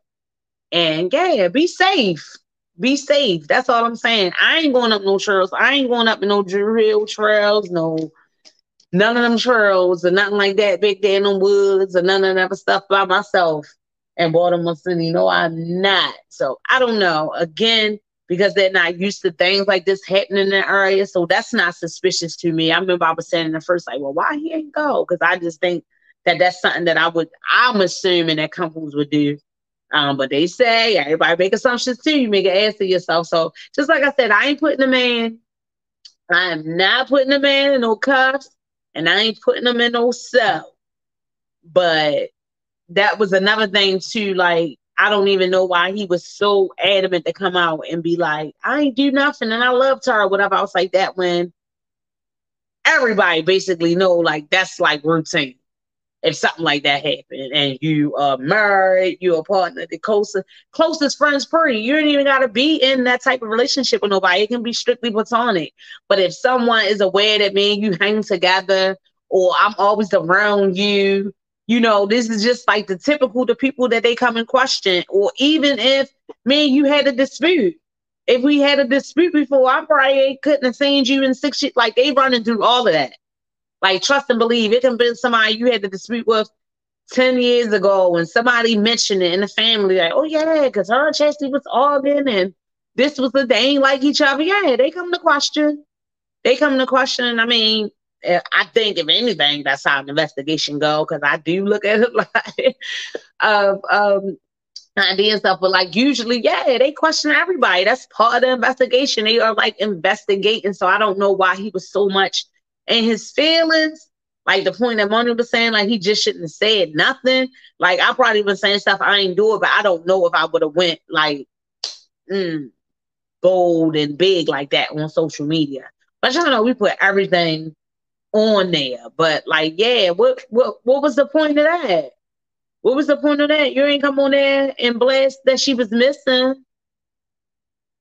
And yeah, be safe. Be safe. That's all I'm saying. I ain't going up no trails. I ain't going up no drill trails, no none of them trails or nothing like that Big there in the woods or none of that stuff by myself in Baltimore City. No, I'm not. So I don't know. Again, because they're not used to things like this happening in the area. So that's not suspicious to me. I remember I was saying in the first, like, well, why he ain't go? Because I just think that that's something that I would, I'm assuming that companies would do. Um, but they say everybody make assumptions too. You make an ass of yourself. So just like I said, I ain't putting the man, I am not putting the man in no cuffs, and I ain't putting them in no cell. But that was another thing too. Like I don't even know why he was so adamant to come out and be like, I ain't do nothing and I loved her or whatever else like that when everybody basically know like that's like routine. If something like that happened and you are married, you're a partner, the closest closest friends per you don't even gotta be in that type of relationship with nobody. It can be strictly platonic. But if someone is aware that me and you hang together or I'm always around you you know, this is just like the typical the people that they come and question, or even if me and you had a dispute. If we had a dispute before, I probably couldn't have seen you in six years. Like they running through all of that. Like trust and believe. It can be somebody you had to dispute with 10 years ago when somebody mentioned it in the family, like, oh yeah, because her and Chastity was arguing and this was the they ain't like each other. Yeah, they come to question. They come to question. I mean, I think if anything, that's how an investigation go because I do look at it *laughs* like of um ideas stuff. But like usually, yeah, they question everybody. That's part of the investigation. They are like investigating. So I don't know why he was so much in his feelings. Like the point that Money was saying, like he just shouldn't have said nothing. Like I probably been saying stuff I ain't do it, but I don't know if I would have went like mm, bold and big like that on social media. But y'all know we put everything on there. But like, yeah, what what what was the point of that? What was the point of that? You ain't come on there and blast that she was missing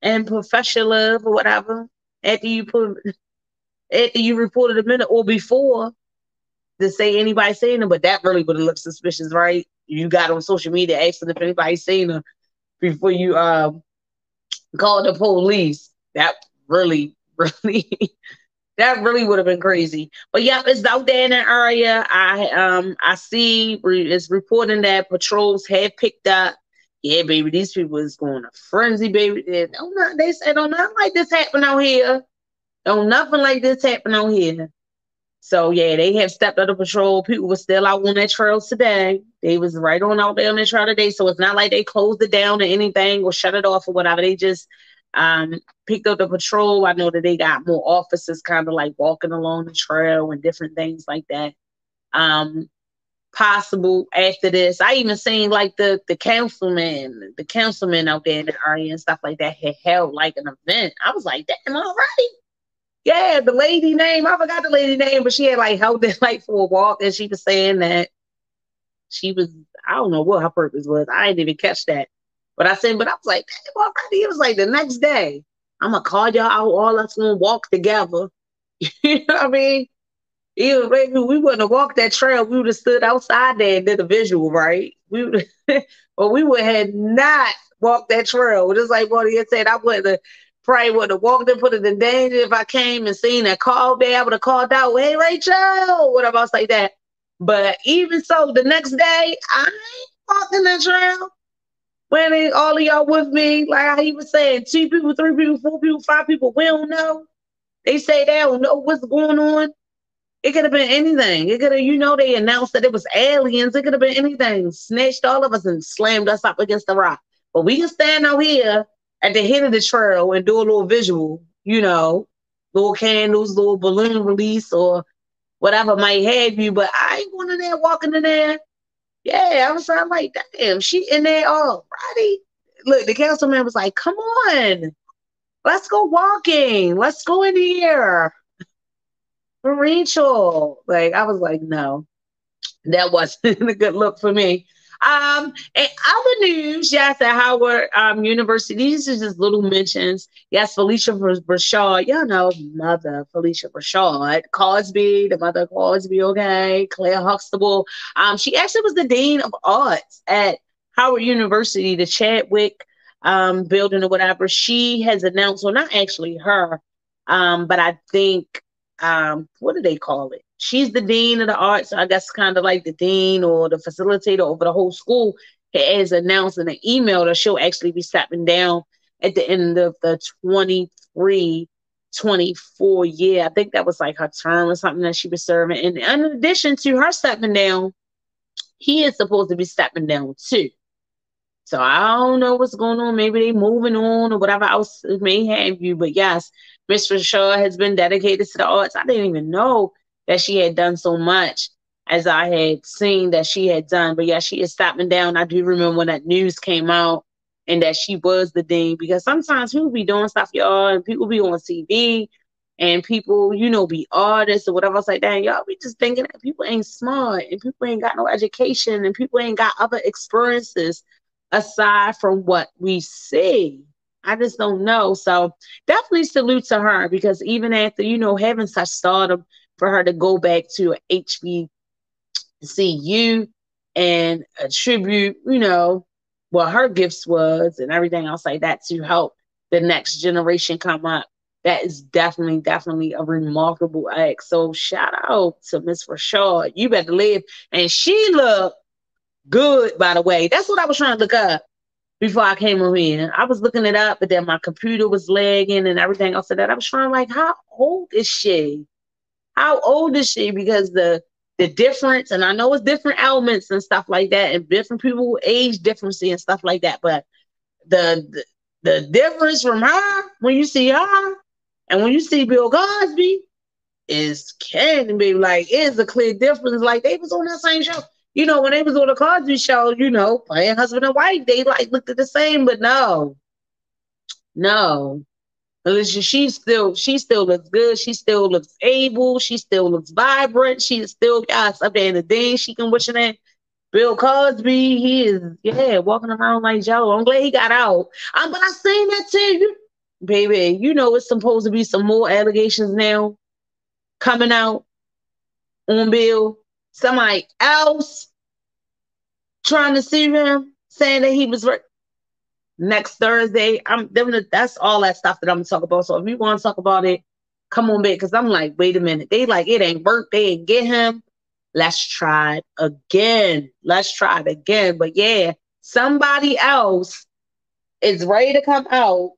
and professional love or whatever after you put after you reported a minute or before to say anybody seen her, but that really would have looked suspicious, right? You got on social media asking if anybody seen her before you um called the police. That really, *laughs* really that really would have been crazy. But yeah, it's out there in the area. I um I see it's reporting that patrols have picked up. Yeah, baby, these people is going to frenzy, baby. They don't not, they said don't nothing like this happen out here. Don't nothing like this happen out here. So yeah, they have stepped up the patrol. People were still out on their trails today. They was right on out there on their trail today. So it's not like they closed it down or anything or shut it off or whatever. They just um, picked up the patrol. I know that they got more officers kind of like walking along the trail and different things like that. Um, possible after this. I even seen like the the councilman, the councilman out there in the area and stuff like that had held like an event. I was like, damn, all right. Yeah, the lady name, I forgot the lady name, but she had like held it *laughs* like for a walk and she was saying that she was, I don't know what her purpose was. I didn't even catch that. But I said, but I was like, damn, already. It was like the next day. I'm gonna call y'all out, all us gonna walk together. *laughs* you know what I mean? Even maybe we wouldn't have walked that trail. We would have stood outside there and did a visual, right? We would, *laughs* but we would have not walked that trail. Just like what he said, I wouldn't have probably would have walked and put it in danger if I came and seen that call be able to call out, hey Rachel, whatever else like that. But even so, the next day I ain't walking that trail. When all of y'all with me, like he was saying, two people, three people, four people, five people, we don't know. They say they don't know what's going on. It could have been anything. It could have, you know, they announced that it was aliens. It could have been anything. Snatched all of us and slammed us up against the rock. But we can stand out here at the head of the trail and do a little visual, you know, little candles, little balloon release or whatever might have you. But I ain't going in there walking in there. Yeah, I was like, damn, she in there already. Look, the councilman was like, come on, let's go walking. Let's go in here. Rachel. Like, I was like, no, that wasn't *laughs* a good look for me. Um, and other news, yes, at Howard um, University, these are just little mentions. Yes, Phylicia Rashad, y'all know mother Phylicia Rashad, Cosby, the mother of Cosby, okay, Claire Huxtable. Um, she actually was the dean of arts at Howard University, the Chadwick um, building or whatever. She has announced, well, not actually her, um, but I think um, what do they call it? She's the dean of the arts. So I guess kind of like the dean or the facilitator over the whole school has announced in an email that she'll actually be stepping down at the end of the 23 24 year. I think that was like her term or something that she was serving. And in addition to her stepping down, he is supposed to be stepping down too. So I don't know what's going on. Maybe they moving on or whatever else may have you. But yes, Mr. Shaw has been dedicated to the arts. I didn't even know that she had done so much as I had seen that she had done. But yeah, she is stopping down. I do remember when that news came out and that she was the dean because sometimes people be doing stuff, y'all, and people be on TV and people, you know, be artists or whatever. I was like, dang, y'all be just thinking that people ain't smart and people ain't got no education and people ain't got other experiences aside from what we see. I just don't know. So definitely salute to her because even after, you know, having such stardom, for her to go back to HBCU and attribute, you know, what her gifts was and everything else like that to help the next generation come up. That is definitely, definitely a remarkable act. So shout out to Miss Rashad. You better live. And she looked good, by the way. That's what I was trying to look up before I came over here. I was looking it up, but then my computer was lagging and everything else. So that I was trying like, how old is she? How old is she? Because the the difference, and I know it's different elements and stuff like that, and different people age difference and stuff like that. But the, the the difference from her when you see her and when you see Bill Cosby is can be like it's a clear difference. Like they was on that same show. You know, when they was on the Cosby show, you know, playing husband and wife, they like looked at the same, but no, no. Alicia, she still she still looks good. She still looks able. She still looks vibrant. She still got up there in the day. She can wish that Bill Cosby, he is yeah walking around like Joe. I'm glad he got out. Um, but I seen that too, baby. You know it's supposed to be some more allegations now coming out on Bill. Somebody else trying to sue him, saying that he was next Thursday. I'm that's all that stuff that I'm gonna talk about. So if you want to talk about it, come on back. Cause I'm like, wait a minute. They like it ain't work. They ain't get him. Let's try it again. Let's try it again. But yeah, somebody else is ready to come out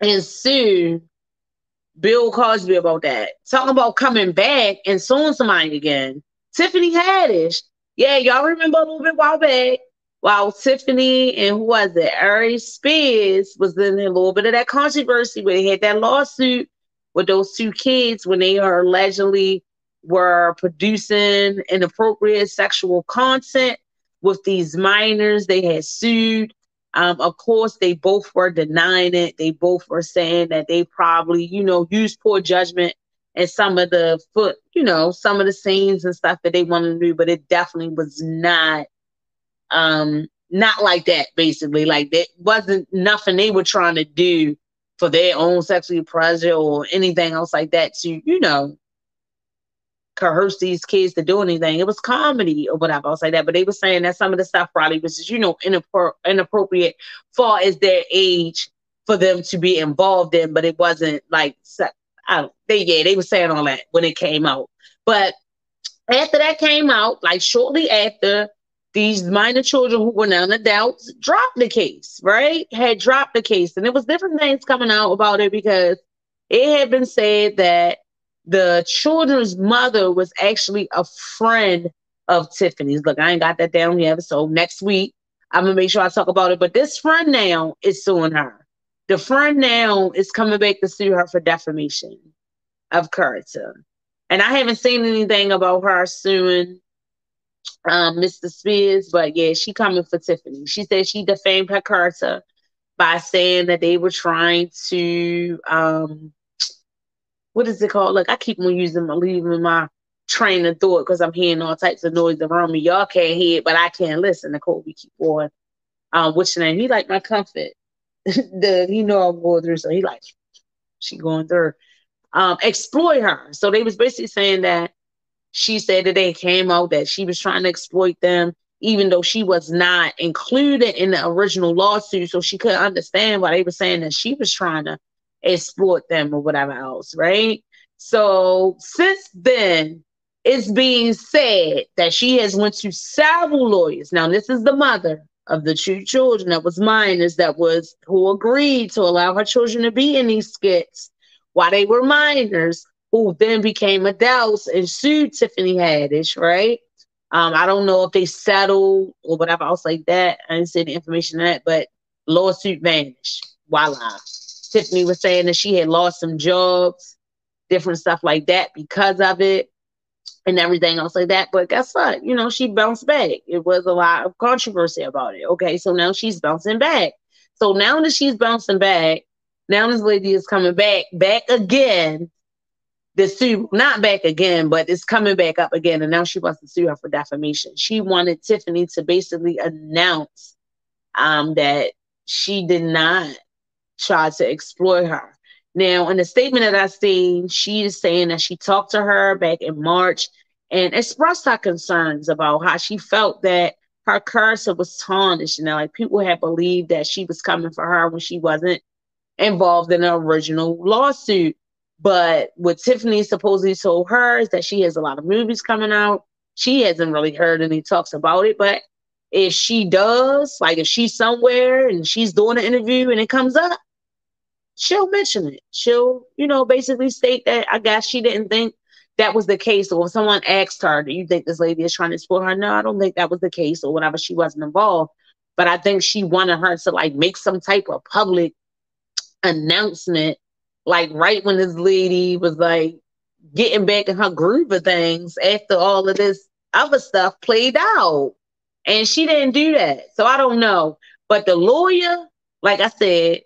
and sue Bill Cosby about that. Talking about coming back and suing somebody again. Tiffany Haddish. Yeah, y'all remember a little bit while back while Tiffany and who was it, Aries Spears was in a little bit of that controversy where they had that lawsuit with those two kids when they are allegedly were producing inappropriate sexual content with these minors. They had sued. Um, of course, they both were denying it. They both were saying that they probably, you know, used poor judgment and some of the foot, you know, some of the scenes and stuff that they wanted to do, but it definitely was not um, not like that, basically. Like that wasn't nothing they were trying to do for their own sexual pleasure or anything else like that to, you know, coerce these kids to do anything. It was comedy or whatever. I'll say that. But they were saying that some of the stuff probably was just, you know, inappro- inappropriate far as their age for them to be involved in, but it wasn't like I don't, they yeah, they were saying all that when it came out. But after that came out, like shortly after, these minor children who were now adults dropped the case, right? Had dropped the case. And there was different things coming out about it because it had been said that the children's mother was actually a friend of Tiffany's. Look, I ain't got that down yet. So next week, I'm gonna make sure I talk about it. But this friend now is suing her. The friend now is coming back to sue her for defamation of character. And I haven't seen anything about her suing um, Mr. Spears, but yeah, she coming for Tiffany. She said she defamed her character by saying that they were trying to um, what is it called? Look, I keep on using my leaving my train of thought because I'm hearing all types of noise around me. Y'all can't hear it, but I can listen. Nicole, we keep on. Um, what's your name? He like my comfort. *laughs* the you know I'm going through, so he like she going through. Um, exploit her. So they was basically saying that she said that they came out that she was trying to exploit them, even though she was not included in the original lawsuit. So she couldn't understand why they were saying that she was trying to exploit them or whatever else, right? So since then, it's being said that she has went to several lawyers. Now, this is the mother of the two children that was minors that was who agreed to allow her children to be in these skits while they were minors, who then became adults and sued Tiffany Haddish, right? Um, I don't know if they settled or whatever else like that. I didn't see the information on that, but lawsuit vanished. Voila. Tiffany was saying that she had lost some jobs, different stuff like that because of it and everything else like that. But guess what? You know, she bounced back. It was a lot of controversy about it. Okay, so now she's bouncing back. So now that she's bouncing back, now this lady is coming back, back again. The sue, not back again, but it's coming back up again. And now she wants to sue her for defamation. She wanted Tiffany to basically announce um, that she did not try to exploit her. Now, in the statement that I've seen, she is saying that she talked to her back in March and expressed her concerns about how she felt that her cursor was tarnished. You know, like people had believed that she was coming for her when she wasn't involved in the original lawsuit. But what Tiffany supposedly told her is that she has a lot of movies coming out. She hasn't really heard any talks about it, but if she does, like if she's somewhere and she's doing an interview and it comes up, she'll mention it. She'll, you know, basically state that I guess she didn't think that was the case. Or if someone asked her, Do you think this lady is trying to spoil her? No, I don't think that was the case, or whatever. She wasn't involved. But I think she wanted her to like make some type of public announcement, like right when this lady was like getting back in her groove of things after all of this other stuff played out. And she didn't do that. So I don't know. But the lawyer, like I said,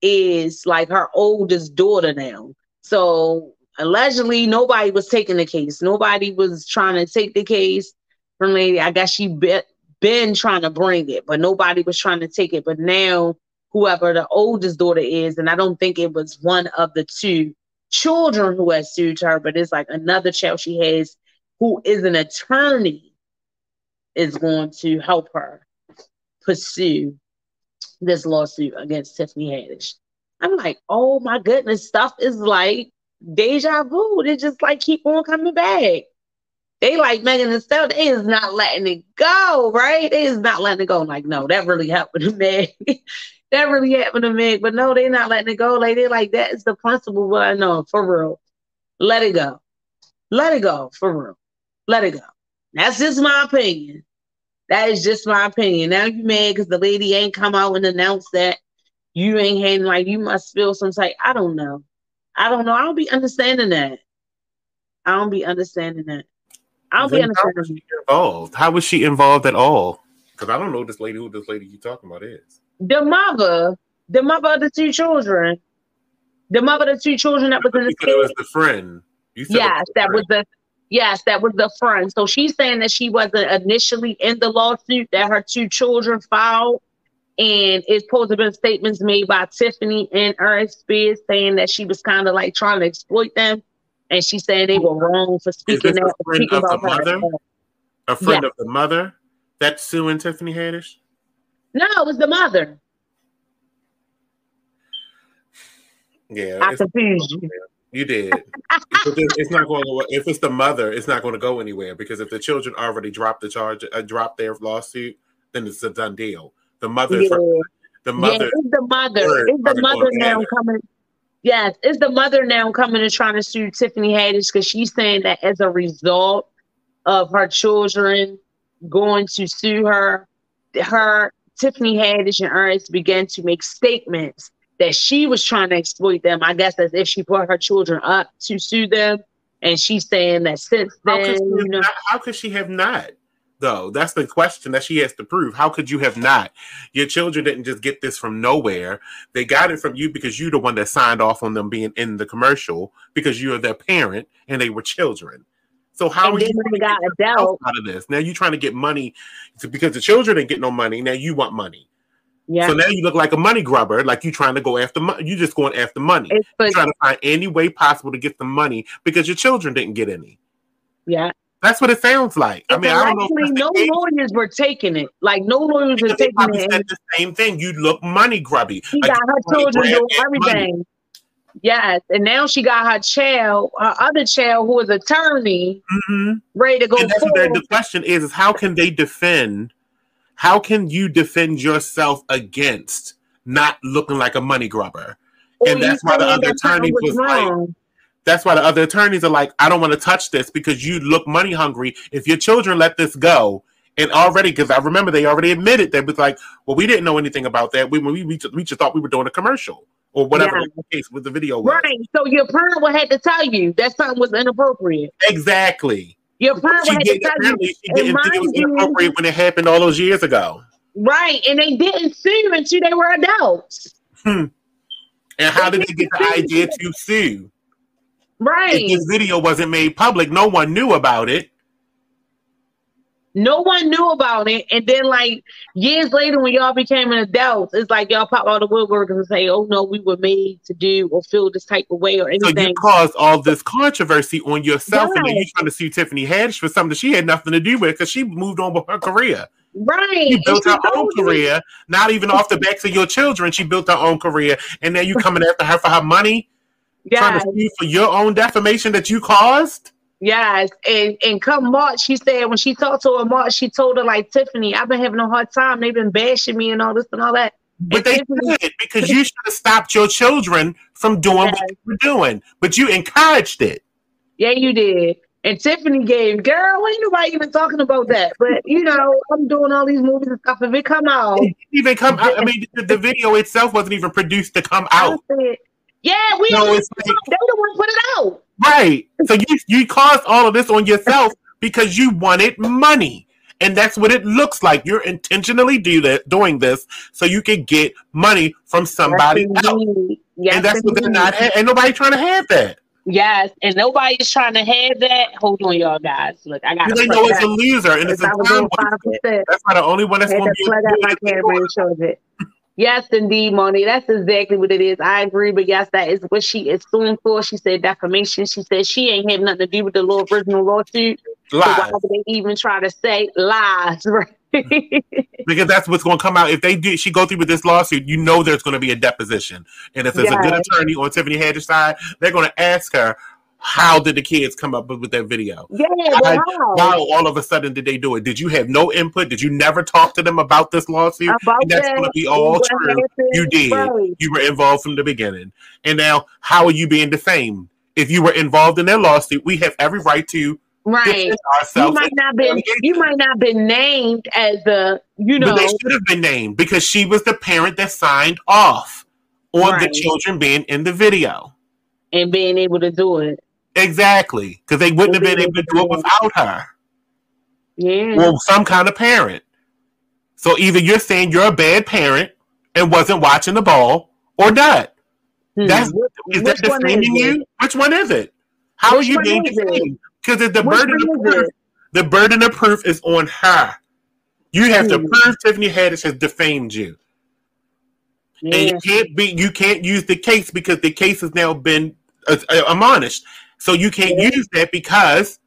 is like her oldest daughter now. So allegedly, nobody was taking the case. Nobody was trying to take the case from lady. I guess she be, been trying to bring it, but nobody was trying to take it. But now, whoever the oldest daughter is, and I don't think it was one of the two children who has sued her, but it's like another child she has who is an attorney is going to help her pursue this lawsuit against Tiffany Haddish. I'm like, oh my goodness, stuff is like deja vu. They just like keep on coming back. They like Megan Thee Stallion, they is not letting it go, right? They is not letting it go. I'm like, no, that really happened to *laughs* Meg. That really happened to Meg, but no, they're not letting it go. Like they're like that is the principle. But I know for real. Let it go. Let it go for real. Let it go. That's just my opinion. That is just my opinion. Now you mad because the lady ain't come out and announced that you ain't having like you must feel some type. I don't know. I don't know. I don't be understanding that. I don't be understanding that. I don't then be understanding. How was she involved? How was she involved at all? Because I don't know this lady who this lady you talking about is. The mother, the mother of the two children, the mother of the two children that was in the. It was the friend. yes, that was the Yes, that was the friend. So she's saying that she wasn't initially in the lawsuit that her two children filed. And it's supposed to have been statements made by Tiffany and Aries Spears saying that she was kind of like trying to exploit them. and she said they were wrong for speaking that. A friend speaking of the about her. mother? A friend of the mother that's suing Tiffany Haddish? No, it was the mother. Yeah, I it's- confused you. you did. It's not going to. If it's the mother, it's not going to go anywhere because if the children already dropped the charge, uh, dropped their lawsuit, then it's a done deal. The mother, Yeah. the Yeah, mother, it's the mother. word It's the mother now together. coming. Yes, it's the mother now coming and trying to sue Tiffany Haddish because she's saying that as a result of her children going to sue her, her Tiffany Haddish and Ernest began to make statements that she was trying to exploit them. I guess as if she brought her children up to sue them, and she's saying that since how could, then, she you have know, not, how could she have not? Though that's the question that she has to prove. How could you have not? Your children didn't just get this from nowhere. They got it from you because you're the one that signed off on them being in the commercial because you're their parent and they were children. So how and are you they got trying to get adult. out of this? Now you're trying to get money to- because the children didn't get no money. Now you want money. Yeah, So now you look like a money grubber, like you're trying to go after money. You're just going after money. it's You're trying to find any way possible to get the money because your children didn't get any. yeah. That's what it sounds like. I mean, I don't know. if Actually, that's no case, lawyers were taking it. Like no lawyers were because they taking it. said the same thing. You look money grubby. she Like, got her children doing everything. money. Yes, and now she got her child, her other child, who is attorney, Mhm. ready to go And that's what the, question is: is how can they defend? How can you defend yourself against not looking like a money grubber? Or and that's why the other attorney was like- That's why the other attorneys are like, I don't want to touch this because you look money hungry. If your children let this go, and already, because I remember they already admitted they was like, well, we didn't know anything about that. We we, we, just, we just thought we were doing a commercial or whatever Yeah. the case with the video was. right. So your parent would have to tell you that something was inappropriate. Exactly. Your parent would have to tell you, she didn't think it was mind you- inappropriate when it happened all those years ago. right? And they didn't sue until they were adults, Hmm. And how did they get the idea to sue? right? If this video wasn't made public, no one knew about it. No one knew about it. And then, like, years later, when y'all became an adult, it's like y'all pop all the woodwork and say, oh, no, we were made to do or feel this type of way or So anything. you caused all this controversy on yourself, and then you trying to sue Tiffany Haddish for something that she had nothing to do with because she moved on with her career. right. She built her own career, not even off the backs of your children. She built her own career, and now you coming after her for her money, trying to sue for your own defamation that you caused. Yes. And, and come March, she said, when she talked to her March, she told her, like, Tiffany, I've been having a hard time. They've been bashing me and all this and all that. But And they Tiffany- did because you should have stopped your children from doing what Yes. they were doing, but you encouraged it. Yeah, you did. And Tiffany gave, girl, ain't nobody even talking about that. But you know, I'm doing all these movies and stuff. If it come out, It didn't even come out. I *laughs* mean, the, the video itself wasn't even produced to come I out. said, yeah, we No, it's like they the one put it out. right. So you you caused all of this on yourself because you wanted money. And that's what it looks like. You're intentionally do that, doing this so you can get money from somebody Yes, else. Yes, and that's what they're not. Ha- ain't nobody trying to have that. Yes, and nobody's trying to have that. Hold on, y'all guys. Look, I got They know it it's a loser and it's a was time doing five percent. That's why the only one that's going to to be plug out my camera and show it. Yes, indeed, Moni. That's exactly what it is. I agree, but yes, that is what she is suing for. She said defamation. She said she ain't have nothing to do with the law, original lawsuit. So why lies. would they even try to say lies? *laughs* Right? because that's what's going to come out if they do. She go through with this lawsuit. You know, there's going to be a deposition, and if there's a good attorney on Tiffany Haddish's side, they're going to ask her, "How did the kids come up with, that video? yeah, I- wow. How all of a sudden did they do it? Did you have no input? Did you never talk to them about this lawsuit? About and that's going to be all true. You did. right. You were involved from the beginning, and now how are you being defamed? If you were involved in their lawsuit, we have every right to Right. You might not been you might not been named as the you know But they should have been named because she was the parent that signed off on the children being in the video. and being able to do it. Exactly. Because they wouldn't have been able to do it without her Yeah. or some kind of parent. So either you're saying you're a bad parent and wasn't watching the ball or not. Hmm. That's is that which one defaming you? Which one is it? How Which are you being defamed? Because the Which burden of proof, it? the burden of proof is on her. You have to Hmm. prove Tiffany Haddish has defamed you. and you can't be you can't use the case because the case has now been uh, uh, admonished So you can't use that because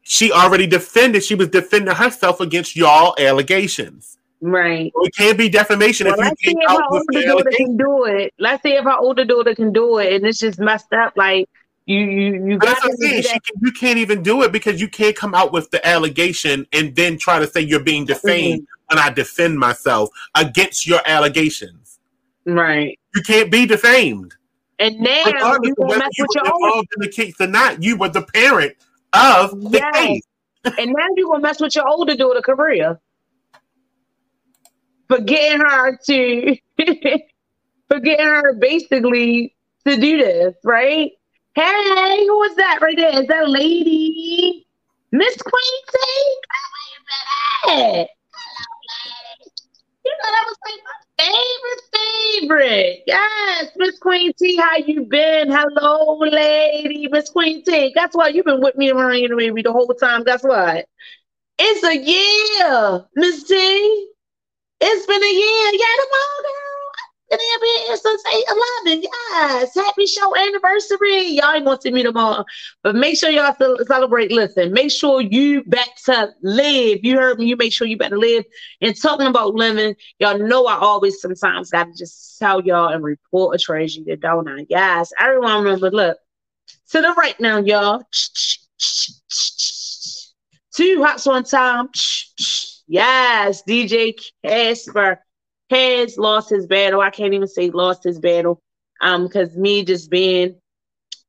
she already defended, she was defending herself against y'all allegations. Right. So it can't be defamation well, if let's you see if her older daughter can do it. Let's see if her older daughter can do it, and it's just messed up. Like you, you, you got to can, you can't even do it because you can't come out with the allegation and then try to say you're being defamed mm-hmm. when I defend myself against your allegations. Right. You can't be defamed. And now Regardless you whether you were involved in the case or not, you were the parent of the yes. case. *laughs* and now you're gonna mess with your older daughter career for getting her to *laughs* for getting her basically to do this, right? Hey, who was that right there? Is that lady? Miss Queen Where you been at? You know, that was like my favorite. Yes, Miss Queen T, how you been? Hello, lady, Miss Queen T. Guess what? You've been with me around here baby the whole time. Guess what? It's a year, Miss T. It's been a year. Yeah, girl. And then been since 8 11. Yes. Happy show anniversary. Y'all ain't gonna see me tomorrow. But make sure y'all celebrate. Listen, make sure you to live. You heard me. You make sure you better live. And talking about living, y'all know I always sometimes gotta just tell y'all and report a tragedy, don't I? Yes. Everyone remember, look, to the right now, y'all. Two hots one time. Yes, DJ Casper has lost his battle. I can't even say lost his battle. Um, because me just being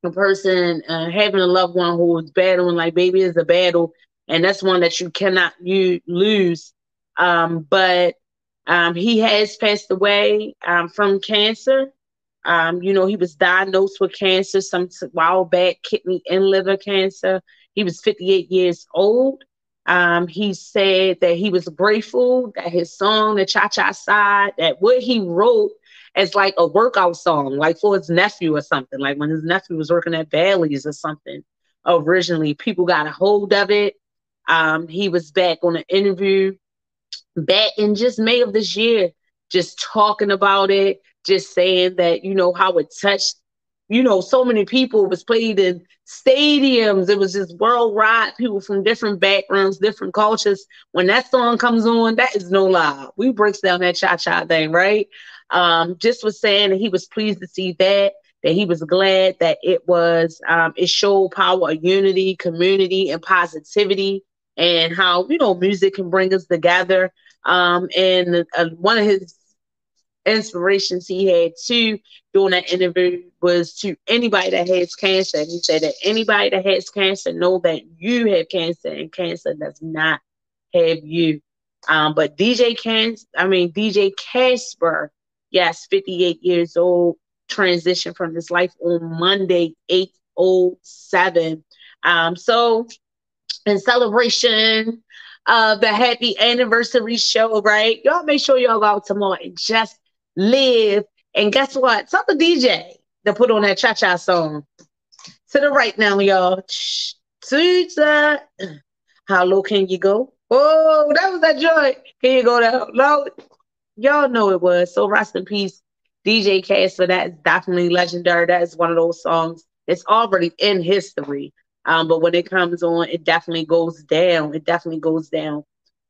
a person uh, having a loved one who is battling like baby is a battle, and that's one that you cannot you lose. Um, but um, he has passed away um, from cancer. Um, you know, he was diagnosed with cancer some while back, kidney and liver cancer. He was 58 years old. Um, he said that he was grateful that his song, the Cha Cha Side, that what he wrote as like a workout song, like for his nephew or something, like when his nephew was working at Bally's or something. Originally, people got a hold of it. Um, he was back on an interview back in just May of this year, just talking about it, just saying that, you know, how it touched you know, so many people. It was played in stadiums. It was just worldwide, people from different backgrounds, different cultures. When that song comes on, that is no lie. We breaks down that cha-cha thing, right? Um, just was saying that he was pleased to see that, that he was glad that it was um, it showed power of unity, community, and positivity, and how you know music can bring us together. Um, and uh, one of his inspirations he had too during that interview was to anybody that has cancer. He said that anybody that has cancer know that you have cancer and cancer does not have you. Um, but DJ Can, I mean DJ Casper, yes, 58 years old, transitioned from this life on Monday, 807. Um, so in celebration of the happy anniversary show, right? Y'all make sure y'all go out tomorrow and just live. And guess what? Tell the DJ to put on that cha cha song. To the right now, y'all. To the how low can you go? Oh, that was that joint. Can you go down low? Y'all know it was. So rest in peace, DJ Casper. That is definitely legendary. That is one of those songs. It's already in history. Um, but when it comes on, it definitely goes down. It definitely goes down.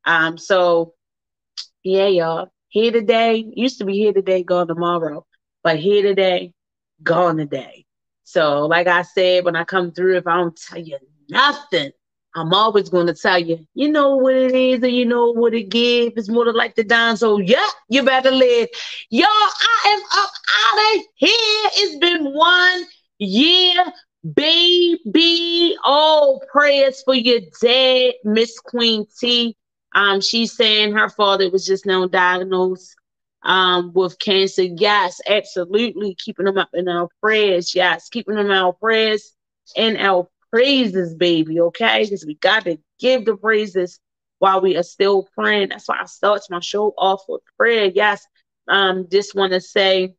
Um, so yeah, y'all here today, used to be here today, gone tomorrow, but here today, gone today. So, like I said, when I come through, if I don't tell you nothing, I'm always going to tell you, you know what it is, and you know what it gives. It's more than like the dime. So, yeah, you better live. Y'all, I am up out of here. It's been one year, baby. Oh, prayers for your dad, Miss Queen T. Um, she's saying her father was just now diagnosed um, with cancer. Yes, absolutely. Keeping them up in our prayers. Yes, keeping them in our prayers and our praises, baby. Okay, because we got to give the praises while we are still praying. That's why I start my show off with prayer. Yes, um, just want to say,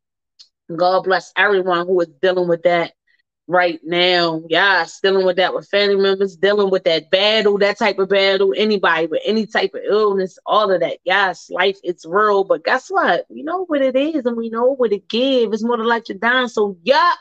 God bless everyone who is dealing with that right now. Yeah, dealing with that with family members, dealing with that battle, that type of battle, anybody with any type of illness, all of that. Yes, life it's real, but guess what? We know what it is and we know what it gives. It's more than like you're dying. So yeah,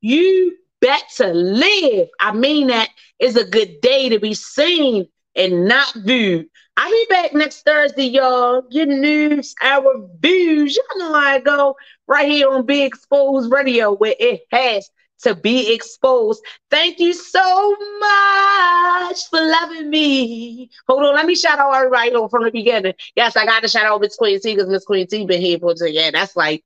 you better live. I mean that is a good day to be seen and not viewed. I'll be back next Thursday, y'all. Get news, our views. Y'all know how I go right here on Big Exposed Radio, where it has to be exposed. Thank you so much for loving me. Hold on, let me shout out everybody from the beginning. Yes, I got to shout out Miss Queen T because Miss Queen T been here for two. Yeah, that's like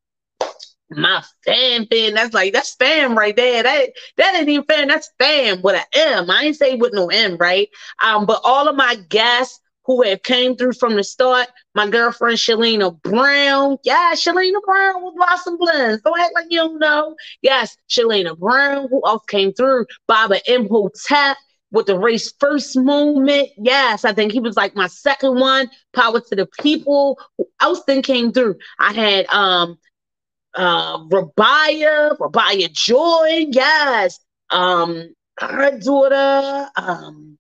my fan fan. That's like that's fam right there. That that ain't even fan. That's fam with an M. I ain't say with no M, right? Um, but all of my guests who have came through from the start. My girlfriend Shalina Brown. Yeah, Shalina Brown with Blossom Blends. Don't act like you don't know. Yes, Shalina Brown. Who else came through? Baba Imhotep with the race first movement. Yes, I think he was like my second one. Power to the people. Who else then came through? I had um uh Rabia, Rabia Joy, yes. Um her daughter, um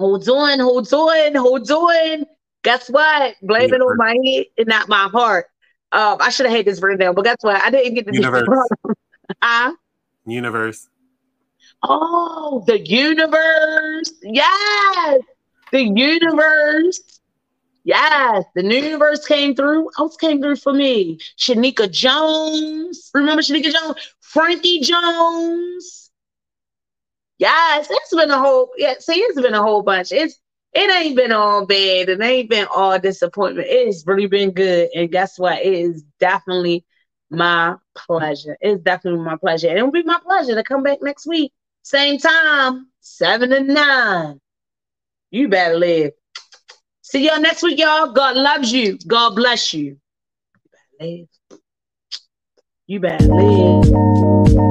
Hold on, hold on, hold on. Guess what? Blame Universe. it on my head and not my heart. Um, I should have had this written down, but guess what? I didn't get the universe. *laughs* huh? Universe. Oh, the universe. Yes. The universe. Yes, the new universe came through. Else came through for me? Shanika Jones. Remember Shanika Jones? Frankie Jones. Yes, it's been a whole yeah, see, it's been a whole bunch. It's it ain't been all bad. It ain't been all disappointment. It's really been good. And guess what? It is definitely my pleasure. It's definitely my pleasure. And it'll be my pleasure to come back next week. Same time, seven to nine. You better live. See y'all next week, y'all. God loves you. God bless you. You better live. You better live.